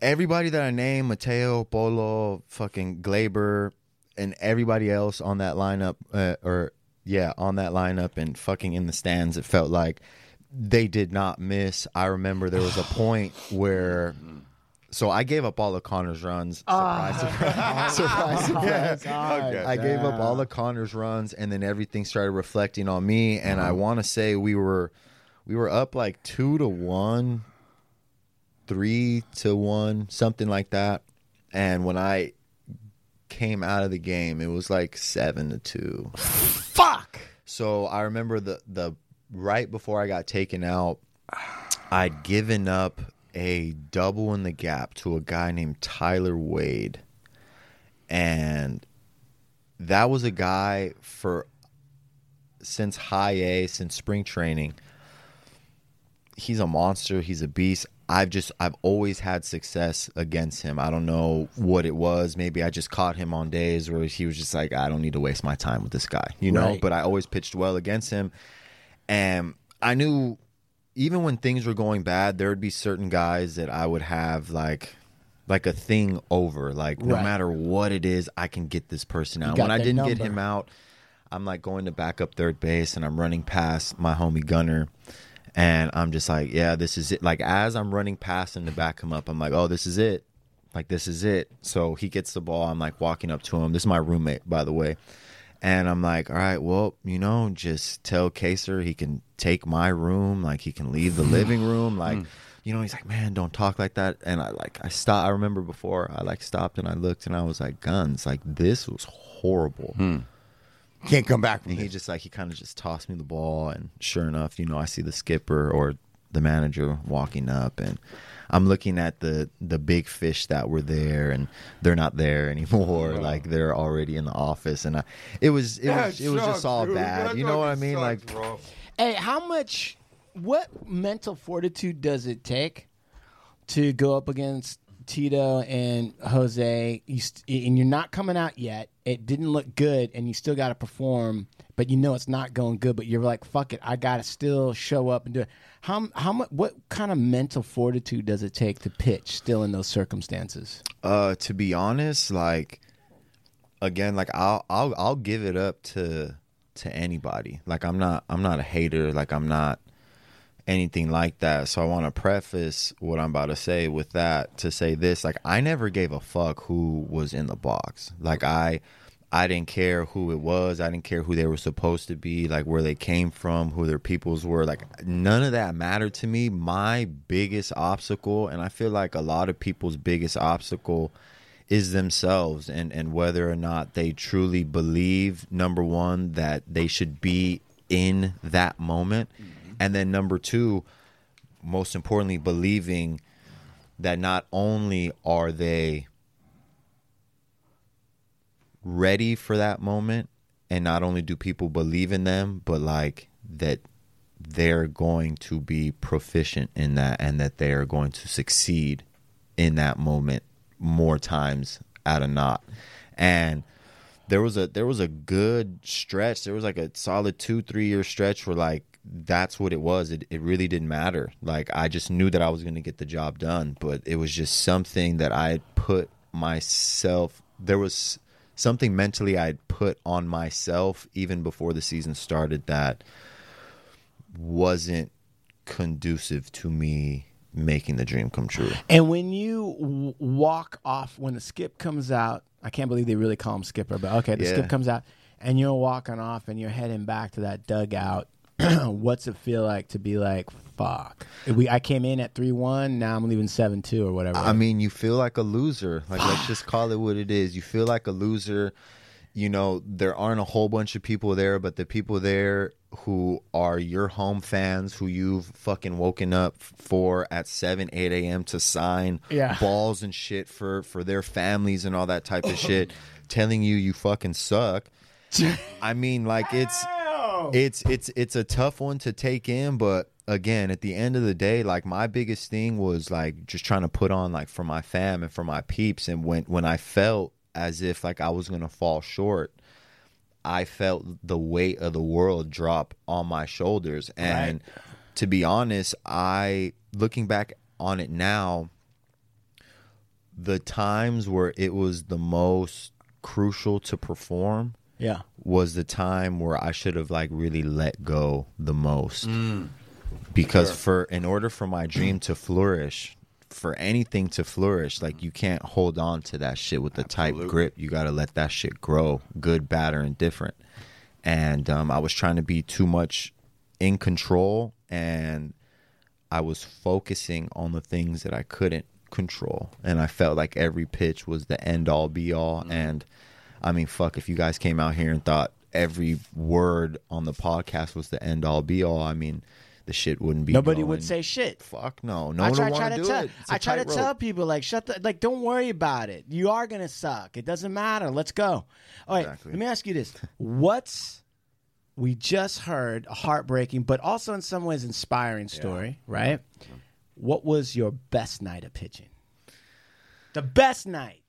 everybody that i name mateo polo fucking gleyber and everybody else on that lineup uh, or yeah on that lineup and fucking in the stands it felt like they did not miss i remember there was a (sighs) point where so i gave up all of connor's runs ah. surprise surprise (laughs) surprise oh surprise (laughs) Okay. I gave up all of Connor's runs, and then everything started reflecting on me. And I uh-huh. want to say we were we were up like two to one, three to one, something like that. And when I came out of the game, it was like seven to two. Fuck. So I remember the the right before I got taken out, I'd given up a double in the gap to a guy named Tyler Wade. And that was a guy for since high A, since spring training. He's a monster, he's a beast. I've just I've always had success against him. I don't know what it was. Maybe I just caught him on days where he was just like, I don't need to waste my time with this guy, you know. Right. But I always pitched well against him, and I knew even when things were going bad, there would be certain guys that I would have like like a thing over. Like no Right. matter what it is, I can get this person out. got When I their didn't get number. him out, I'm like going to back up third base and I'm running past my homie Gunner. And I'm just like, yeah, this is it. Like as I'm running past him to back him up, I'm like, oh, this is it. Like this is it. So he gets the ball. I'm like walking up to him. This is my roommate, by the way. And I'm like, all right, well, you know, just tell Kaser he can take my room, like he can leave the living (sighs) room, like, hmm. you know. He's like, man, don't talk like that. And I like, I stopped. I remember before I like stopped and I looked and I was like, guns, like this was horrible. Hmm. Can't come back from And he this. just like he kind of just tossed me the ball, and sure enough, you know, I see the skipper or the manager walking up, and I'm looking at the the big fish that were there, and they're not there (laughs) anymore. Like they're already in the office, and I, it was it That was it was just sucks, all dude. bad. That You know what I fucking mean? sucks, Like bro. Hey, how much? What mental fortitude does it take to go up against Tito and Jose? You st- and you're not coming out yet. It didn't look good, and you still got to perform. But you know it's not going good. But you're like, fuck it, I got to still show up and do it. How how much? What kind of mental fortitude does it take to pitch still in those circumstances? Uh, to be honest, like again, like I'll I'll I'll give it up to to anybody. Like I'm not I'm not a hater. Like I'm not anything like that. So I want to preface what I'm about to say with that to say this. Like I never gave a fuck who was in the box. Like I I didn't care who it was. I didn't care who they were supposed to be, like where they came from, who their peoples were. Like none of that mattered to me. My biggest obstacle, and I feel like a lot of people's biggest obstacle is themselves and and whether or not they truly believe number 1 that they should be in that moment. Mm-hmm. And then number 2 most importantly believing that not only are they ready for that moment and not only do people believe in them but like that they're going to be proficient in that and that they are going to succeed in that moment more times out of not. And there was a there was a good stretch. There was like a solid two three year stretch where like that's what it was. It, it really didn't matter. Like i just knew that i was going to get the job done but it was just something that i had put myself there was something mentally i had put on myself even before the season started that wasn't conducive to me making the dream come true And when you w- walk off, when the skip comes out, I can't believe they really call him skipper, but okay, the Yeah. skip comes out, and you're walking off, and you're heading back to that dugout. (clears throat) What's it feel like to be like, fuck? We I came in at three one, now I'm leaving seven two or whatever. I mean, you feel like a loser. Like let's just call it what it is. You feel like a loser. You know, there aren't a whole bunch of people there, but the people there who are your home fans who you've fucking woken up for at 7 8 a.m to sign Yeah. balls and shit for for their families and all that type of shit (laughs) telling you you fucking suck. (laughs) I mean like it's it's it's it's a tough one to take in but again at the end of the day like my biggest thing was like just trying to put on like for my fam and for my peeps. And when when i felt as if like i was gonna fall short I felt the weight of the world drop on my shoulders. And to be honest, I looking back on it now, the times where it was the most crucial to perform yeah. was the time where I should have like really let go the most. Mm. Because for in order for my dream to flourish, for anything to flourish, like you can't hold on to that shit with a tight grip. You got to let that shit grow, good, bad, or indifferent. And um, I was trying to be too much in control, and I was focusing on the things that I couldn't control. And I felt like every pitch was the end all be all. And I mean, fuck, if you guys came out here and thought every word on the podcast was the end all be all, I mean, the shit wouldn't be. Nobody going. would say shit. Fuck no. No I one try, would try to do tell. it. I try to tightrope. tell people like, shut the like, don't worry about it. You are gonna suck. It doesn't matter. Let's go. All right. Exactly. Let me ask you this: What's we just heard a heartbreaking, but also in some ways inspiring story, right? What was your best night of pitching? The best night.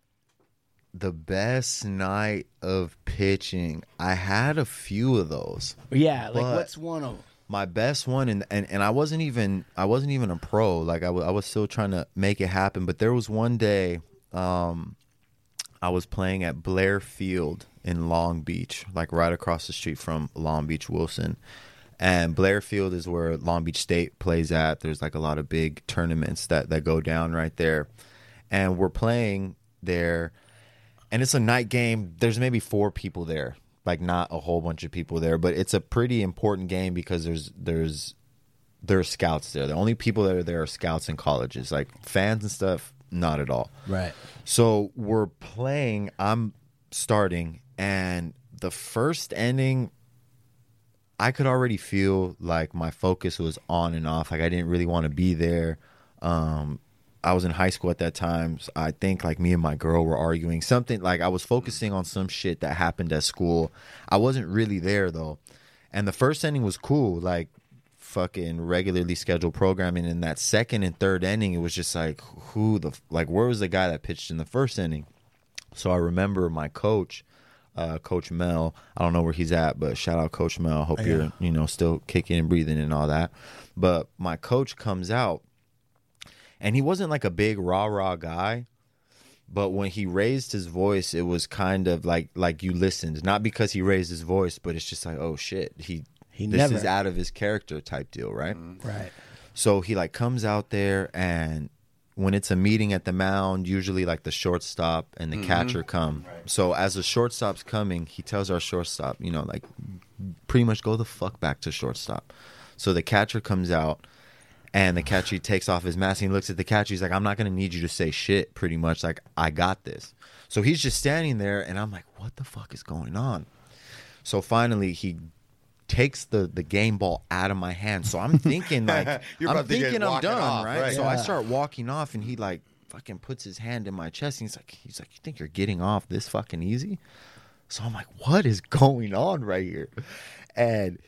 The best night of pitching. I had a few of those. Yeah. Like, what's one of them? My best one and, and and I wasn't even I wasn't even a pro. Like I wa- I was still trying to make it happen but there was one day um I was playing at Blair Field in Long Beach like right across the street from Long Beach Wilson. And Blair Field is where Long Beach State plays at. There's like a lot of big tournaments that that go down right there. And we're playing there and it's a night game. There's maybe four people there like not a whole bunch of people there, but it's a pretty important game because there's there's there's scouts there. The only people that are there are scouts and colleges, like fans and stuff. Not at all. Right. So we're playing. I'm starting, and the first ending, I could already feel like my focus was on and off. Like I didn't really want to be there. Um, I was in high school at that time. So I think like me and my girl were arguing something. Like I was focusing on some shit that happened at school. I wasn't really there though. And the first ending was cool. Like fucking regularly scheduled programming. In that second and third ending, it was just like who the like where was the guy that pitched in the first inning? So I remember my coach, uh, Coach Mel. I don't know where he's at, but shout out Coach Mel. Hope Oh, you're you know still kicking and breathing and all that. But my coach comes out, and he wasn't like a big rah rah guy. But when he raised his voice, it was kind of like like you listened, not because he raised his voice, but it's just like, oh shit, he He this never- is out of his character type deal, right? Right. So he like comes out there and when it's a meeting at the mound, usually like the shortstop and the Mm-hmm. Mhm. catcher come. So as the shortstop's coming, he tells our shortstop, you know, like pretty much go the fuck back to shortstop. So the catcher comes out and the catcher takes off his mask and he looks at the catcher. He's like, I'm not gonna need you to say shit, pretty much. Like, I got this. So he's just standing there and I'm like, what the fuck is going on? So finally he takes the the game ball out of my hand. So I'm thinking like (laughs) I'm to thinking I'm done, off, right? right. So I start walking off and he like fucking puts his hand in my chest and he's like he's like, You think you're getting off this fucking easy? So I'm like, what is (laughs) going on right here? And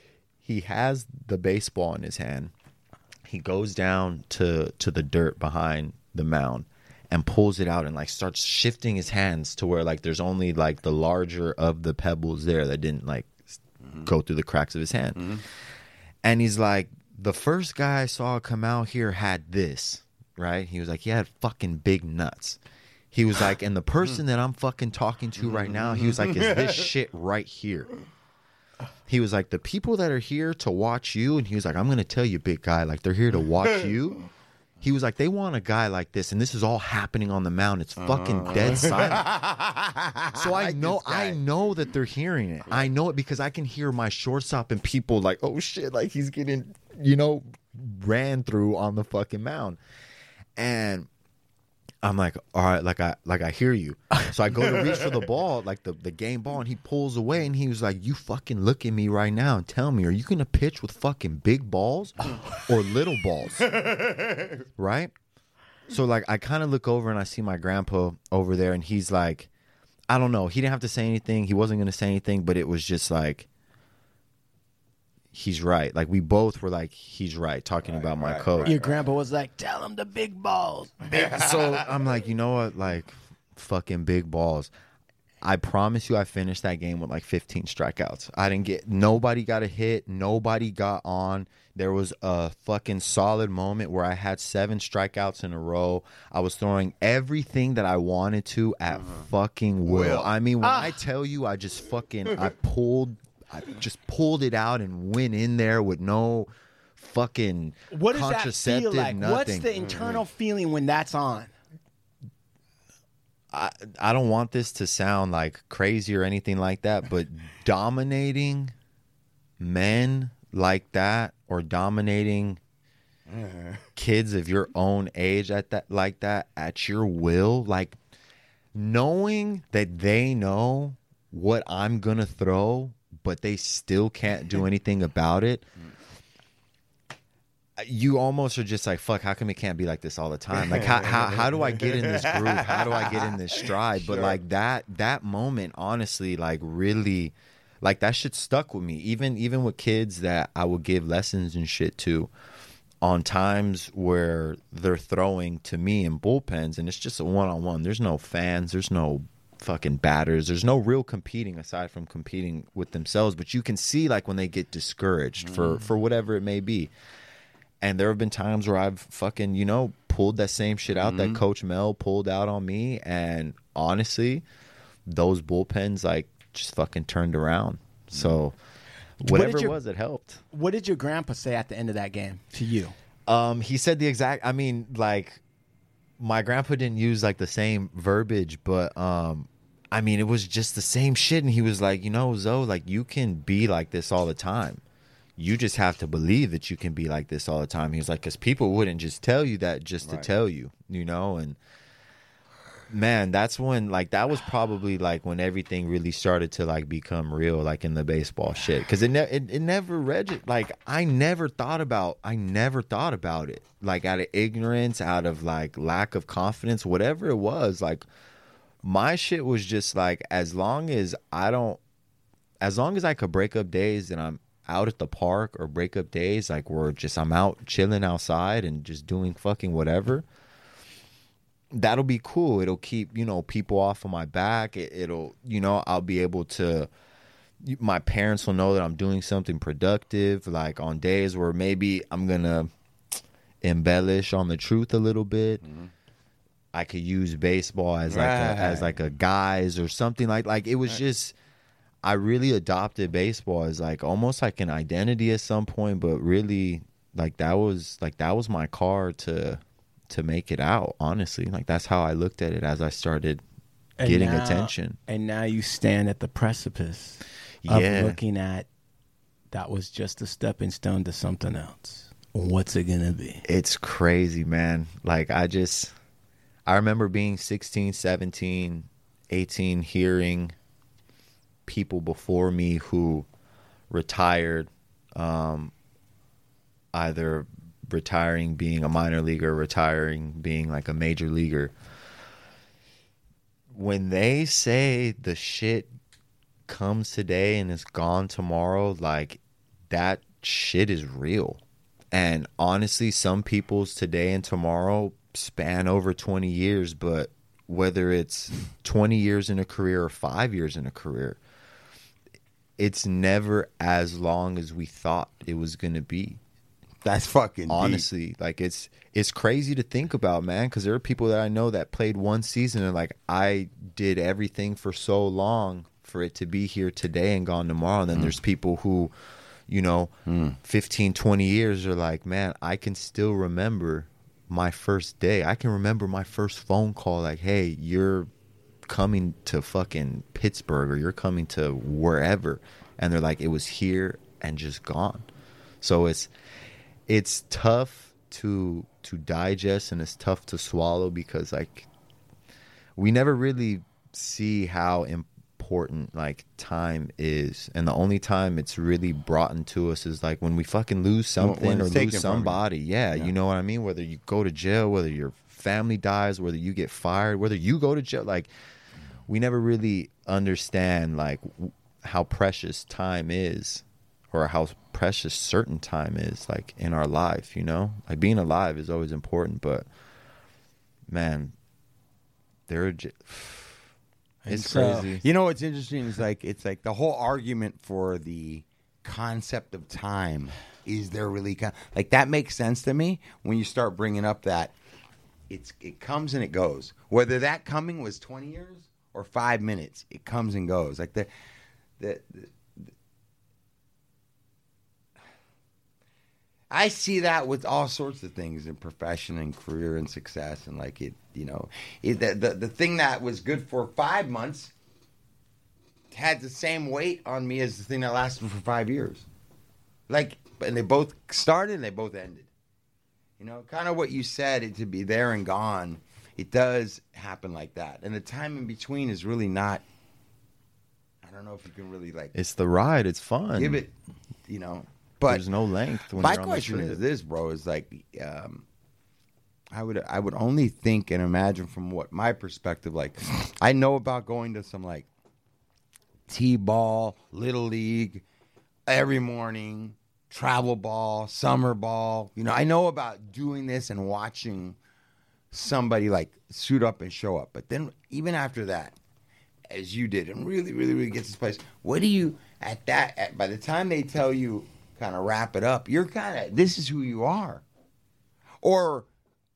he has the baseball in his hand. He goes down to to the dirt behind the mound and pulls it out and like starts shifting his hands to where like there's only like the larger of the pebbles there that didn't like s- mm-hmm. go through the cracks of his hand. Mm-hmm. And he's like, the first guy I saw come out here had this, right? He was like, he had fucking big nuts. He was like, and the (laughs) person that I'm fucking talking to right now, he was like, is this (laughs) shit right here? He was like, the people that are here to watch you, and he was like, I'm gonna tell you, big guy, like they're here to watch (laughs) you. He was like, they want a guy like this, and this is all happening on the mound. It's fucking uh. dead silent. (laughs) So I know, I know that they're hearing it. I know it because I can hear my shortstop and people like, oh shit, like he's getting, you know, ran through on the fucking mound, and I'm like, all right, like I like I hear you. So I go to reach for the (laughs) ball, like the, the game ball, and he pulls away and he was like, You fucking look at me right now and tell me, are you gonna pitch with fucking big balls or little balls? (laughs) right? So like I kind of look over and I see my grandpa over there and he's like, I don't know. He didn't have to say anything. He wasn't gonna say anything, but it was just like he's right. Like we both were like, he's right, talking about my coach. Your grandpa was like, "Tell him the big balls." (laughs) so I'm like, you know what? Like, fucking big balls. I promise you, I finished that game with like 15 strikeouts. I didn't get nobody got a hit, nobody got on. There was a fucking solid moment where I had seven strikeouts in a row. I was throwing everything that I wanted to at uh-huh. fucking will. Will. I mean, when ah. I tell you, I just fucking I pulled, I just pulled it out and went in there with no fucking What does that feel like? nothing. What's the internal feeling when that's on? I, I don't want this to sound like crazy or anything like that, but dominating men like that or dominating (laughs) kids of your own age at that like that at your will, like knowing that they know what I'm gonna throw, but they still can't do (laughs) anything about it. Mm. You almost are just like, fuck, how come it can't be like this all the time? Like how how, how do I get in this groove? How do I get in this (laughs) stride? But like that that moment, honestly, like really like that shit stuck with me. Even even with kids that I would give lessons and shit to on times where they're throwing to me in bullpens and it's just a one on one. There's no fans, there's no fucking batters, there's no real competing aside from competing with themselves. But you can see like when they get discouraged for for whatever it may be. And there have been times where I've fucking, you know, pulled that same shit out that Coach Mal pulled out on me. And honestly, those bullpens like just fucking turned around. So What did whatever it was, it helped. What did your grandpa say at the end of that game to you? Um, he said the exact. I mean, like, my grandpa didn't use like the same verbiage, but um, I mean, it was just the same shit. And he was like, you know, ZO, like you can be like this all the time. You just have to believe that you can be like this all the time. He was like, because people wouldn't just tell you that just to tell you, you know, and man that's when like that was probably like when everything really started to like become real like in the baseball shit because it, ne- it it never reg like i never thought about i never thought about it like out of ignorance out of like lack of confidence whatever it was like my shit was just like as long as i don't as long as i could break up days and i'm out at the park or break up days like where just i'm out chilling outside and just doing fucking whatever that'll be cool. It'll keep, you know, people off of my back. It, it'll, you know, I'll be able to my parents will know that I'm doing something productive like on days where maybe I'm going to embellish on the truth a little bit. Mm-hmm. I could use baseball as like a, as like a guise or something like like it was just I really adopted baseball as like almost like an identity at some point, but really like that was like that was my car to to make it out. Honestly, like that's how I looked at it as I started And getting now- attention. And now you stand at the precipice of Yeah. looking at that was just a stepping stone to something else. What's it gonna be? It's crazy, man. Like I just I remember being 16, 17, 18 hearing people before me who retired um either retiring being a minor leaguer, retiring being like a major leaguer. When they say the shit comes today and is gone tomorrow, like that shit is real. And honestly, some people's today and tomorrow span over 20 years, but whether it's 20 years in a career or five years in a career, it's never as long as we thought it was going to be. That's fucking deep. honestly like it's it's crazy to think about man because there are people that i know that played one season and like i did everything for so long for it to be here today and gone tomorrow and then mm. there's people who you know mm. 15 20 years are like man i can still remember my first day. I can remember my first phone call like hey you're coming to fucking pittsburgh or you're coming to wherever. And they're like it was here and just gone. So it's it's tough to to digest and it's tough to swallow because like we never really see how important like time is. And the only time it's really brought into us is like when we fucking lose something or lose somebody. Yeah, Yeah. you know what i mean? Whether you go to jail whether your family dies whether you get fired whether you go to jail like we never really understand like w- how precious time is or how precious certain time is like in our life you know? Like being alive is always important but man there are j- it's So, crazy You know what's interesting is like it's like the whole argument for the concept of time is there really con- like that makes sense to me when you start bringing up that it's it comes and it goes. Whether that coming was 20 years or 5 minutes, it comes and goes. Like the the, the I see that with all sorts of things in profession and career and success and like it, you know, it, the, the the thing that was good for five months had the same weight on me as the thing that lasted for five years. Like, and they both started and they both ended. You know, kind of what you said, it to be there and gone. It does happen like that, and the time in between is really not. I don't know if you can really like it's the ride it's fun give it, you know. But there's no length when my you're on the question is this, bro: is like, um, I would I would only think and imagine from what my perspective, like, I know about going to some like t-ball, little league every morning, travel ball, summer ball. You know, I know about doing this and watching somebody like suit up and show up. But then even after that, as you did, and really, really, really gets this place. What do you at that? At, by the time they tell you, kind of wrap it up, you're kind of this is who you are, or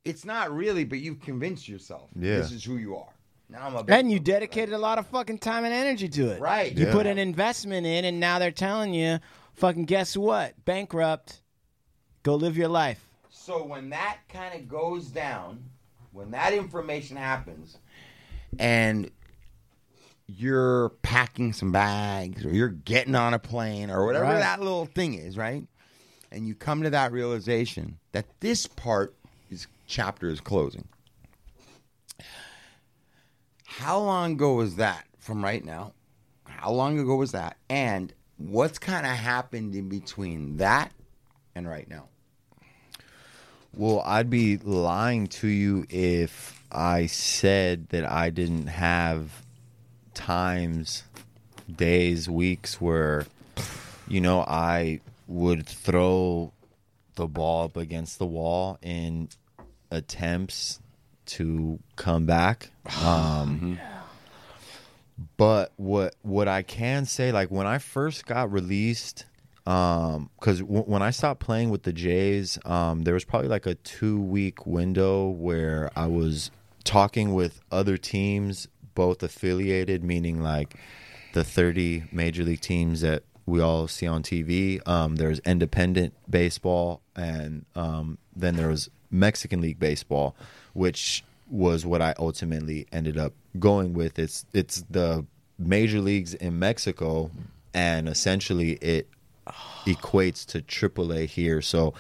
it's not really, but you've convinced yourself Yeah. this is who you are. Now I'm a And you dedicated a lot of fucking time and energy to it. Right. You Yeah. put an investment in, and now they're telling you, fucking guess what? Bankrupt. Go live your life. So when that kind of goes down, when that information happens, and you're packing some bags or you're getting on a plane or whatever Right. that little thing is, right? And you come to that realization that this part is chapter is closing. How long ago was that from right now? How long ago was that? And what's kind of happened in between that and right now? Well, I'd be lying to you if I said that I didn't have times, days, weeks where, you know, I would throw the ball up against the wall in attempts to come back. (sighs) Um, but what what I can say, like when I first got released, um, because w- when I stopped playing with the Jays, um, there was probably like a two week window where I was talking with other teams, both affiliated, meaning like the 30 major league teams that we all see on TV. Um, there's independent baseball, and um, then there was Mexican League baseball, which was what I ultimately ended up going with. It's it's the major leagues in Mexico, and essentially it equates to AAA here. So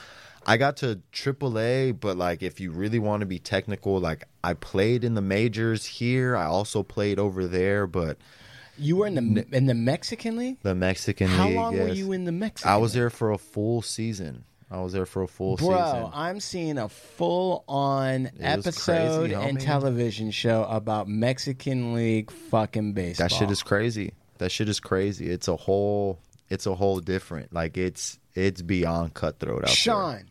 I got to AAA, but like if you really want to be technical, like I played in the majors here. I also played over there, but You were in the in the Mexican league. the Mexican How league. How long were you in the Mexican? I was there for a full season. I was there for a full Bro, season. I'm seeing a full on episode crazy, and television show about Mexican League fucking baseball. That shit is crazy. That shit is crazy. It's a whole it's a whole different. Like it's it's beyond cutthroat out there. Sean,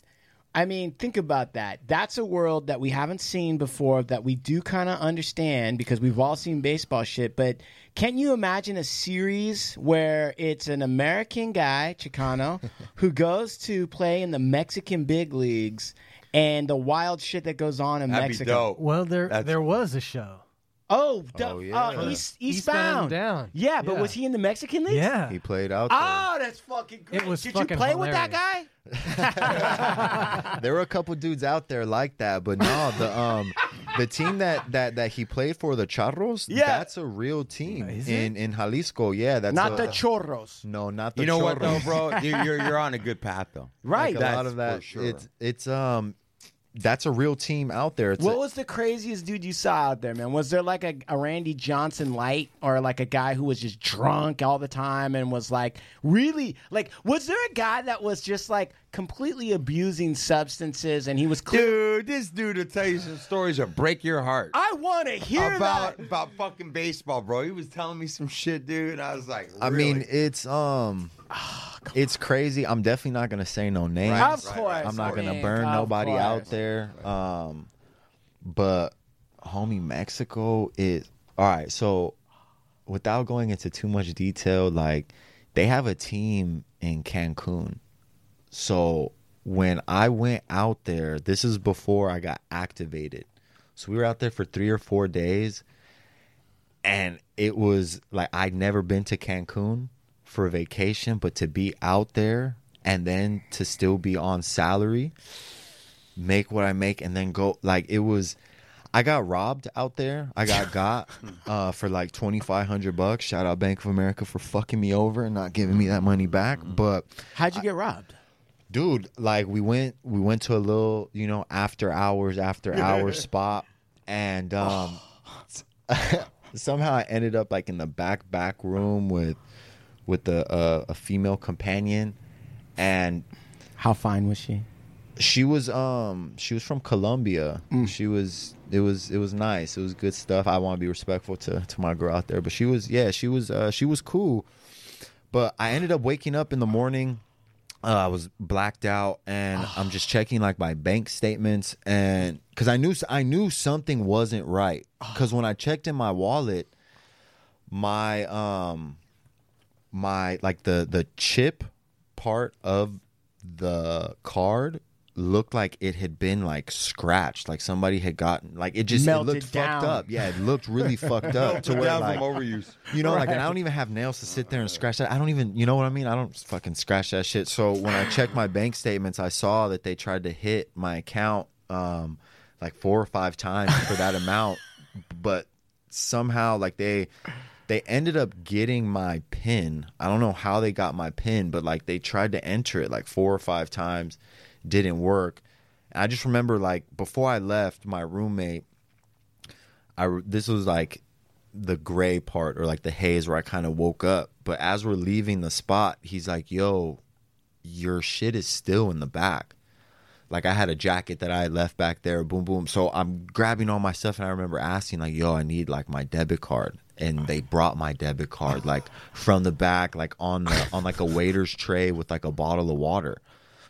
I mean, think about that. That's a world that we haven't seen before that we do kind of understand because we've all seen baseball shit. But can you imagine a series where it's an American guy, Chicano, (laughs) who goes to play in the Mexican big leagues and the wild shit that goes on in That'd be Mexico? dope. Well, there That's- there was a show. Oh, d- Oh, yeah. uh, East, Eastbound Eastbound. Down. Yeah, but Yeah. was he in the Mexican league? Yeah. He played out there. Oh, that's fucking great. It was Did you fucking play with that guy? (laughs) (laughs) there were a couple dudes out there like that, but no, the um the team that that that he played for, the Charros, Yeah. that's a real team Is in in Jalisco. Yeah, that's Not a, the chorros. no, not the You know what though, Chorros. bro? (laughs) You're, you're you're on a good path though. Right. Like a lot That's of that. for sure. It's it's um that's a real team out there. It's What a- was the craziest dude you saw out there, man? Was there like a, a Randy Johnson light or like a guy who was just drunk all the time and was like really like was there a guy that was just like completely abusing substances and he was clear Dude, this dude will tell you some stories that break your heart. I want to hear about that. about fucking baseball, bro. He was telling me some shit, dude. And I was like, I mean, it's um, it's crazy. I'm definitely not gonna say no names. Of course. I'm not gonna burn of nobody out there. Um, but homie, Mexico is all right. So, without going into too much detail, like they have a team in Cancun. So when I went out there, this is before I got activated. So we were out there for three or four days, and it was like I'd never been to Cancun for a vacation, but to be out there and then to still be on salary, make what I make, and then go like it was. I got robbed out there. I got (laughs) got uh, for like twenty five hundred bucks. Shout out Bank of America for fucking me over and not giving me that money back. But How'd you get robbed? Dude like we went we went to a little you know after hours after (laughs) hours spot and um (laughs) somehow i ended up like in the back back room with with a uh, a female companion and How fine was she? she was um she was from Colombia. She was it was it was nice. It was good stuff. I want to be respectful to to my girl out there, but she was yeah, she was uh she was cool. But I ended up waking up in the morning uh, I was blacked out and I'm just (sighs) checking like my bank statements and cuz I knew I knew something wasn't right. (sighs) Cuz when I checked in my wallet my um my like the the chip part of the card looked like it had been like scratched like somebody had gotten like it just it Melted looked down. fucked up. Yeah it looked really (laughs) fucked up to where like overuse. you know like and I don't even have nails to sit there and scratch that. I don't even you know what I mean? I don't fucking scratch that shit. So when I checked my bank statements I saw that they tried to hit my account um like four or five times for that amount. But somehow like they they ended up getting my pin. I don't know how they got my pin, but like they tried to enter it like four or five times, didn't work. And I just remember like before I left, my roommate, I this was like the gray part or like the haze where I kind of woke up. But as we're leaving the spot, he's like, "Yo, your shit is still in the back." Like I had a jacket that I had left back there, boom boom. So I'm grabbing all my stuff and I remember asking like, "Yo, I need like my debit card." And they brought my debit card like from the back like on the on like a waiter's tray with like a bottle of water.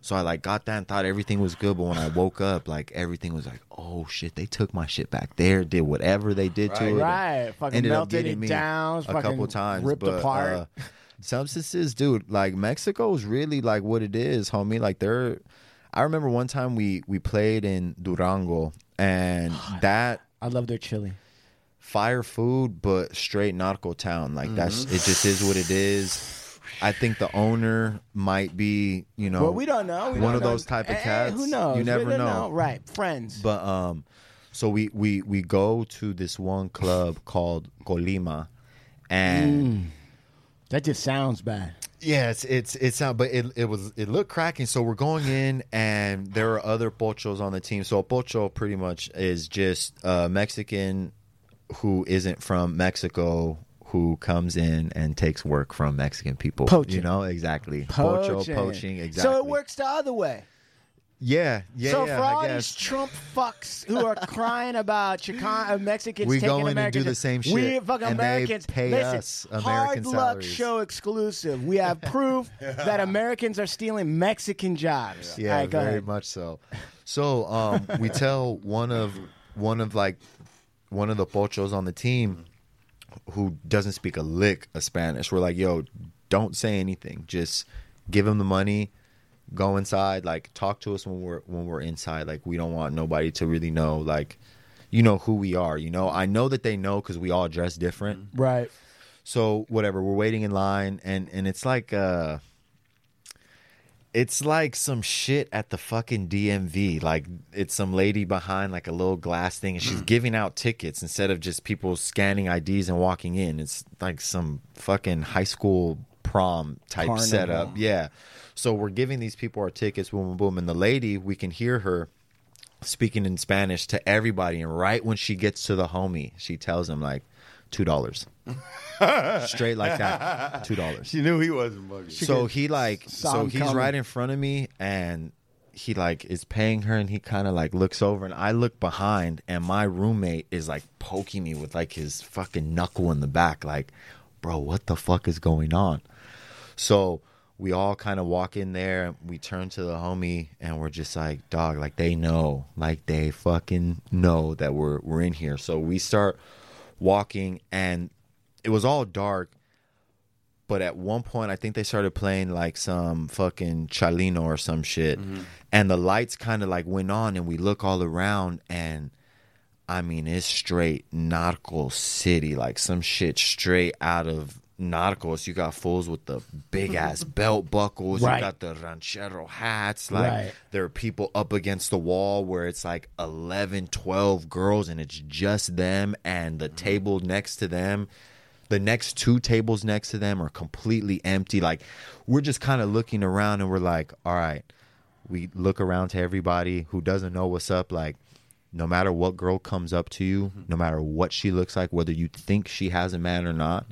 So I like got that and thought everything was good, but when I woke up, like everything was like, oh shit, they took my shit back there, did whatever they did to it, Right. Fucking ended up getting it me down, a couple times, ripped but, apart. uh, substances, dude, like Mexico is really like what it is, homie. Like they're. I remember one time we we played in Durango, and (gasps) that I love their chili. fire food, but straight narco town. Like that's it. Just is what it is. I think the owner might be, you know, well, we don't know. We one don't of know. those type of Eh, cats. Who knows? You never don't know. Right. Friends. But um, so we we we go to this one club called Colima, and Mm. That just sounds bad. yeah, it's it's it's not, but it it was it looked cracking. So we're going in, and there are other pochos on the team. So a pocho pretty much is just a Mexican who isn't from Mexico who comes in and takes work from Mexican people. Poaching. You know exactly. Pocho poaching. Exactly. So it works the other way. Yeah, yeah, so yeah. for all these. Trump fucks who are crying about Chican- uh, Mexicans We taking go in and do the same We shit, fucking and they Americans pay listen, us American hard luck salaries. show exclusive. We have (laughs) proof that Americans are stealing Mexican jobs. Yeah, right, very ahead. much so. So um, we tell one of one of like one of the pochos on the team who doesn't speak a lick of Spanish. We're like, yo, don't say anything. Just give him the money. Go inside. Like talk to us when we're when we're inside. Like we don't want nobody to really know. Like you know who we are. You know. I know that they know because we all dress different. Right. So whatever, we're waiting in line, and and it's like uh, it's like some shit at the fucking DMV. Like it's some lady behind like a little glass thing, and she's mm. giving out tickets instead of just people scanning IDs and walking in. It's like some fucking high school prom type Carnival. setup. Yeah. So we're giving these people our tickets, boom, boom, boom, and the lady, we can hear her speaking in Spanish to everybody, and right when she gets to the homie, she tells him like two dollars, (laughs) straight like that, two dollars. She knew he wasn't bugging. So he like, saw so him he's coming. right in front of me, and he like is paying her, and he kind of like looks over, and I look behind, and my roommate is like poking me with like his fucking knuckle in the back, like, bro, what the fuck is going on? So we all kind of walk in there. And we turn to the homie, and we're just like, dog, like they know, like they fucking know that we're we're in here. So we start walking, and it was all dark. But at one point, I think they started playing like some fucking Chalino or some shit, mm-hmm. and the lights kind of like went on, and we look all around, and I mean, it's straight Narco City, like some shit straight out of Narcos. You got fools with the big mm-hmm. ass belt buckles. Right. You got the ranchero hats. Like Right. there are people up against the wall where it's like 11, 12 girls and it's just them and the mm-hmm. table next to them. The next two tables next to them are completely empty. Like we're just kind of looking around and we're like, all right. We look around to everybody who doesn't know what's up. Like no matter what girl comes up to you, mm-hmm. no matter what she looks like, whether you think she has a man or not,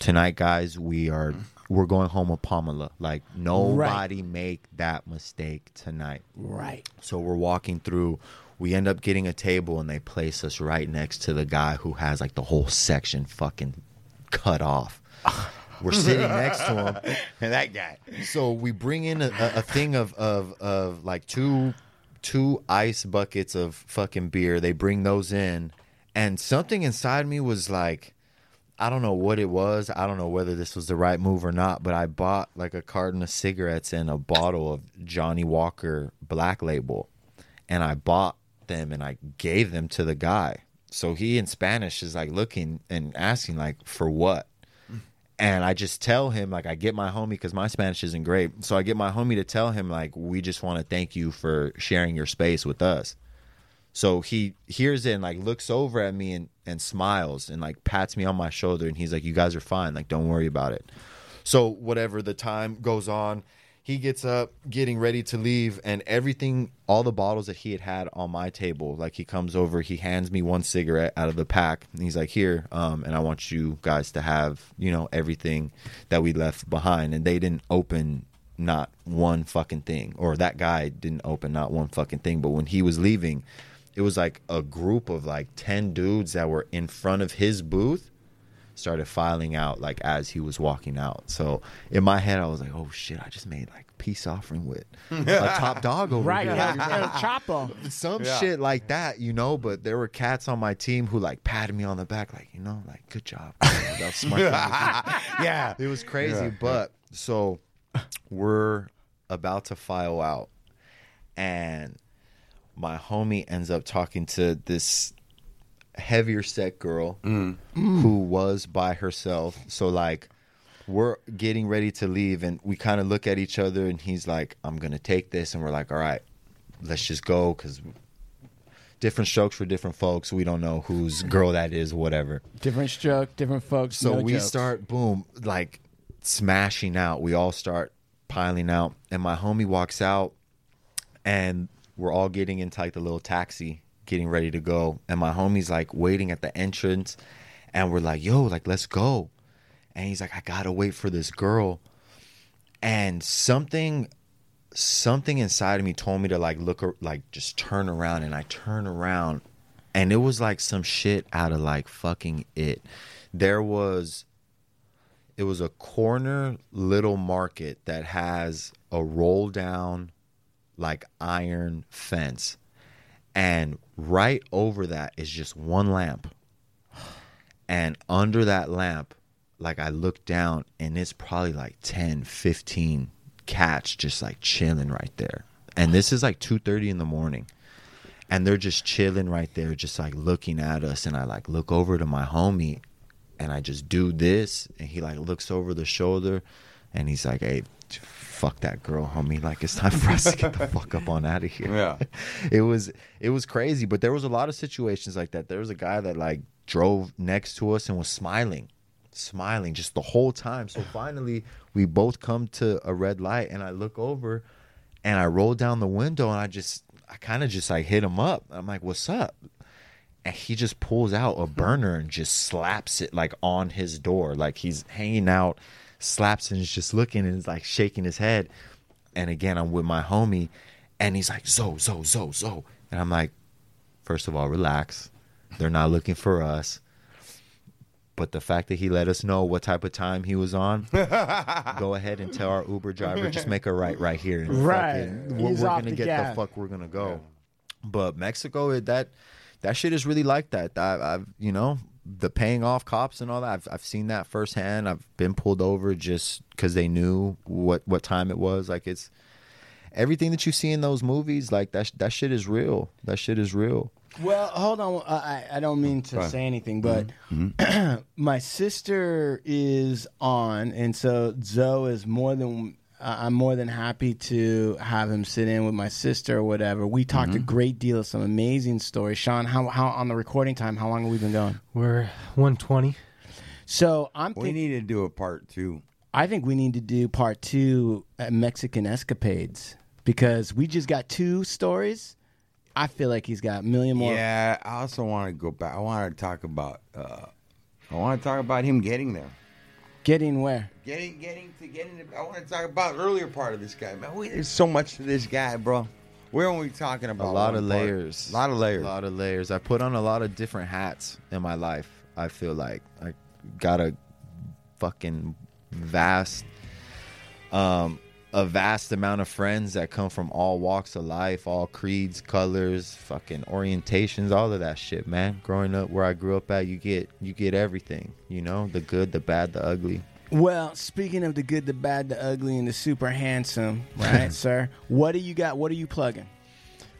tonight, guys, we are we're going home with Pamela. Like nobody make that mistake tonight. Right. So we're walking through. We end up getting a table, and they place us right next to the guy who has like the whole section fucking cut off. (laughs) We're sitting next to him, and that guy. so we bring in a, a, a thing of, of of like two two ice buckets of fucking beer. They bring those in, and something inside me was like, I don't know what it was. I don't know whether this was the right move or not. But I bought like a carton of cigarettes and a bottle of Johnnie Walker Black Label, and I bought them and I gave them to the guy. So he in Spanish is like looking and asking like for what and I just tell him like I get my homie because my Spanish isn't great, so I get my homie to tell him like we just want to thank you for sharing your space with us. So he hears it and like looks over at me and and smiles and like pats me on my shoulder and he's like, "You guys are fine. Like, don't worry about it." So whatever the time goes on, he gets up, getting ready to leave, and everything, all the bottles that he had had on my table, like he comes over, he hands me one cigarette out of the pack, and he's like, "Here, um, and I want you guys to have, you know, everything that we left behind." And they didn't open not one fucking thing, or that guy didn't open not one fucking thing. But when he was leaving, it was like a group of like ten dudes that were in front of his booth started filing out like as he was walking out. So in my head, I was like, "Oh shit! I just made like peace offering with a (laughs) top dog over Right, here." El, El Chapo. Some Yeah. shit like that, you know. But there were cats on my team who like patted me on the back, like you know, like good job. That was smart. (laughs) (laughs) yeah. It was crazy, Yeah. but so we're about to file out, and my homie ends up talking to this heavier set girl mm. who was by herself. So like we're getting ready to leave and we kind of look at each other and he's like I'm to take this and we're like all right, let's just go cuz different strokes for different folks. We don't know whose girl that is whatever. Different stroke, different folks. So no we jokes. start boom, like smashing out. We all start piling out, and my homie walks out, and we're all getting into like the little taxi, getting ready to go. And my homie's like waiting at the entrance, and we're like, "Yo, like let's go." And he's like, "I gotta wait for this girl." And something, something inside of me told me to like look, like just turn around, and I turn around, and it was like some shit out of like fucking it. There was it was a corner little market that has a roll down like iron fence. And right over that is just one lamp. And under that lamp like i look down and it's probably like 10 15 cats just like chilling right there. And this is like 2.30 in the morning. And they're just chilling right there just like looking at us. And i like look over to my homie and I just do this, and he like looks over the shoulder, and he's like, "Hey, fuck that girl, homie! Like it's time for us to get the (laughs) fuck up on out of here." Yeah. (laughs) it was it was crazy, but there was a lot of situations like that. There was a guy that like drove next to us and was smiling, smiling just the whole time. So finally, we both come to a red light, and I look over, and I roll down the window, and I just I kind of just like hit him up. I'm like, "What's up?" and he just pulls out a burner and just slaps it like on his door like he's hanging out slaps and is just looking and is like shaking his head and again i'm with my homie and he's like zo zo zo zo and i'm like first of all relax they're not looking for us but the fact that he let us know what type of time he was on (laughs) go ahead and tell our uber driver just make a right right here and Right. fucking- we're, we're gonna the get gas. the fuck we're gonna go but Mexico, that that shit is really like that. I, I've you know the paying off cops and all that. I've I've seen that firsthand. I've been pulled over just because they knew what what time it was. Like it's everything that you see in those movies. Like that that shit is real. That shit is real. Well, hold on. I, I don't mean to say anything, but mm-hmm. Mm-hmm. (clears throat) my sister is on, and so ZO is more than. Uh, I'm more than happy to have him sit in with my sister or whatever. We talked a great deal of some amazing stories. Sean, how how on the recording time? How long have we been going? We're 120. So I'm. We need to do a part two. I think we need to do part two at Mexican escapades because we just got two stories. I feel like he's got a million more. Yeah, I also want to go back. I want to talk about. Uh, I want to talk about him getting there. Getting where? Getting, getting to getting. To, I want to talk about earlier part of this guy, man. We, there's so much to this guy, bro. We're only talking about? A lot one of part. layers. A lot of layers. A lot of layers. I put on a lot of different hats in my life. I feel like I got a fucking vast um a vast amount of friends that come from all walks of life, all creeds, colors, fucking orientations, all of that shit, man. Growing up where I grew up at, you get you get everything, you know, the good, the bad, the ugly. Well, speaking of the good, the bad, the ugly, and the super handsome, (laughs) right, sir? What do you got? What are you plugging?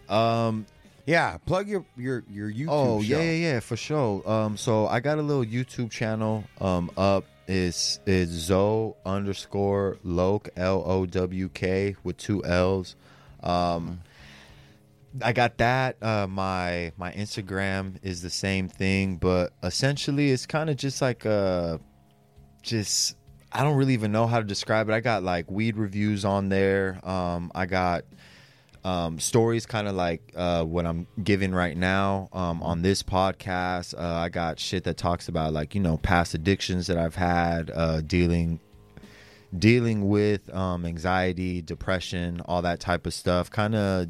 Um yeah, plug your your your YouTube Oh show. yeah, yeah, yeah, for sure. Um, so I got a little YouTube channel um up. Is is ZO underscore Loke L O W K with two L's. Um, I got that. Uh, my my Instagram is the same thing, but essentially it's kind of just like uh just I don't really even know how to describe it. I got like weed reviews on there. Um, I got um, stories kind of like uh, what I'm giving right now um, on this podcast. Uh, I got shit that talks about like you know past addictions that I've had, uh, dealing dealing with um, anxiety, depression, all that type of stuff. Kind of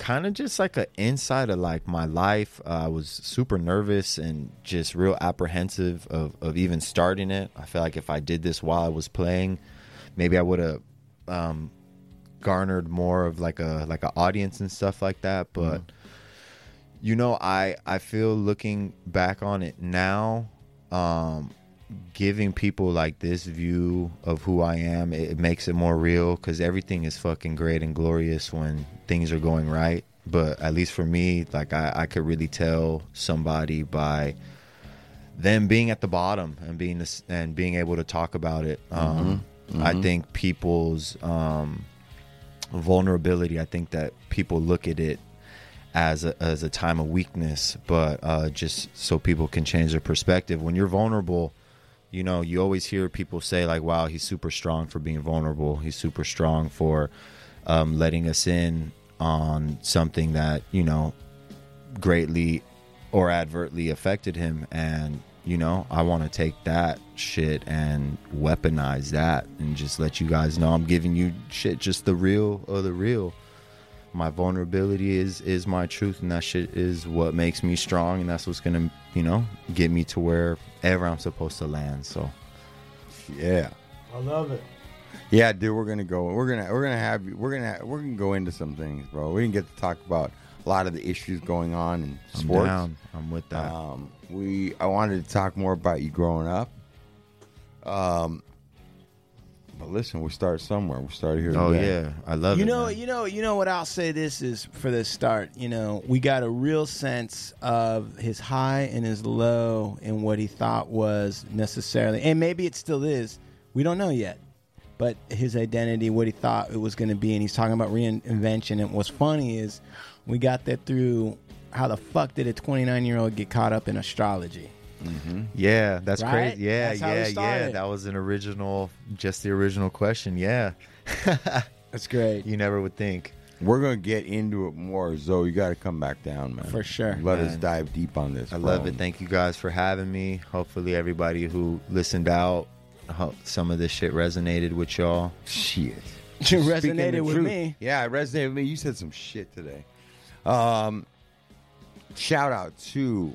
kind of just like an insight of like my life. Uh, I was super nervous and just real apprehensive of, of even starting it. I feel like if I did this while I was playing, maybe I would have um, garnered more of like a like an audience and stuff like that. But you know, I I feel looking back on it now, um, giving people like this view of who I am, it, it makes it more real because everything is fucking great and glorious when things are going right. But at least for me, like I, I could really tell somebody by them being at the bottom and being this, and being able to talk about it. Um, Mhm, I mhm. think people's um, vulnerability. I think that people look at it as a, as a time of weakness, but uh, just so people can change their perspective. When you're vulnerable, you know, you always hear people say like, "Wow, he's super strong for being vulnerable. He's super strong for um, letting us in on something that you know greatly or advertly affected him." And you know, I want to take that shit and weaponize that and just let you guys know I'm giving you shit just the real of the real my vulnerability is is my truth and that shit is what makes me strong and that's what's gonna you know get me to wherever i'm supposed to land so Yeah. I love it. Yeah, dude, we're gonna go. We're gonna we're gonna have you. We're gonna we're gonna go into some things, bro. We didn't get to talk about a lot of the issues going on in I'm sports. down. I'm with that. Um, we I wanted to talk more about you growing up. Um, but listen, we start somewhere. We started here. oh today. yeah i love you it know, man. you know, you know what I'll say. This is for the start. You know, we got a real sense of his high and his low, and what he thought was necessarily, and maybe it still is. We don't know yet, but his identity, what he thought it was going to be, and he's talking about reinvention. And what's funny is, we got that through. How the fuck did a 29 year old get caught up in astrology? Yeah that's Right? crazy yeah That's yeah yeah that was an original just the original question yeah (laughs) That's great. you never would think We're gonna get into it more, ZO. You got to come back down, man. For sure. Let us dive deep on this. I love it. Thank you guys for having me. Hopefully, everybody who listened out, some of this shit resonated with y'all. Shit. (laughs) It Speaking resonated with truth. me. Yeah, it resonated with me. You said some shit today. Um, shout out to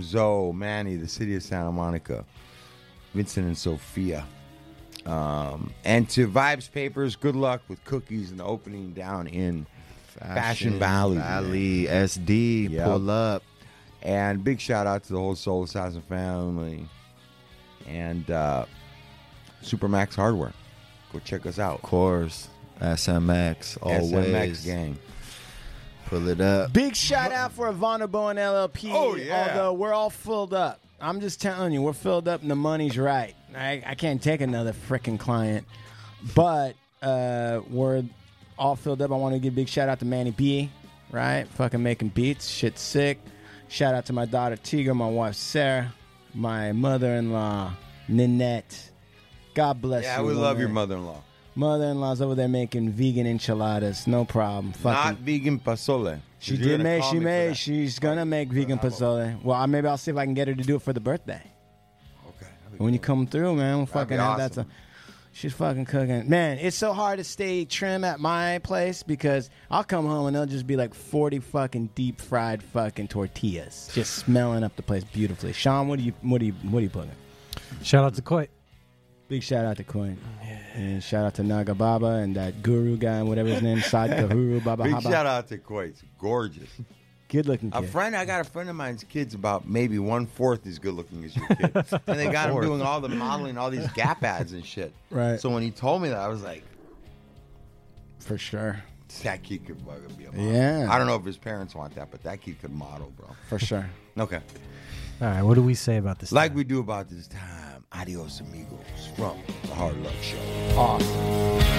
ZO, Manny, the city of Santa Monica, Vincent and Sophia. Um, and to Vibes Papers, good luck with cookies and the opening down in Fashion, Valley. Valley SD. Yep. Pull up. And big shout out to the whole Soul Assassin family and uh, Supermax Hardware. Go check us out. Of course. SMX. Always. SMX gang. Pull it up. Big shout out for Ivana Bowen LLP. Oh, yeah. Although we're all filled up. I'm just telling you, we're filled up and the money's right. I, I can't take another freaking client. But uh, we're all filled up. I want to give a big shout out to Manny B, right? Fucking making beats. Shit sick. Shout out to my daughter Tiga, my wife Sarah, my mother in law, Ninette. God bless Yeah, you. Yeah, we love your mother in law. Mother in law's over there making vegan enchiladas. No problem. Fucking Not vegan pozole. she You're did gonna make. call She me for made. that. She's gonna make vegan pozole. Well, I- maybe I'll see if I can get her to do it for the birthday. Okay. When you come through, man, we'll That'd fucking have that's a. awesome. She's fucking cooking. Man, it's so hard to stay trim at my place because I'll come home and there'll just be like 40 fucking deep fried fucking tortillas just smelling up the place beautifully. Sean, what do you what do you what are you putting? Shout out to Coit. Big shout out to Coin. And shout out to Naga Baba and that guru guy, and whatever his name, Sadhguru (laughs) Baba Big Haba. shout out to Kuwait. Gorgeous. Good looking A friend, I got a friend of mine's kids about maybe one fourth as good looking as your kid, (laughs) and they got him doing all the modeling, all these Gap ads and shit. Right. So when he told me that, I was like, For sure. that kid could fucking be a model. Yeah. I don't know if his parents want that, but that kid could model, bro. For sure. (laughs) Okay. All right, what do we say about this? Like time? we do about this time. Adios, amigos, from the Hard Luck Show. Awesome.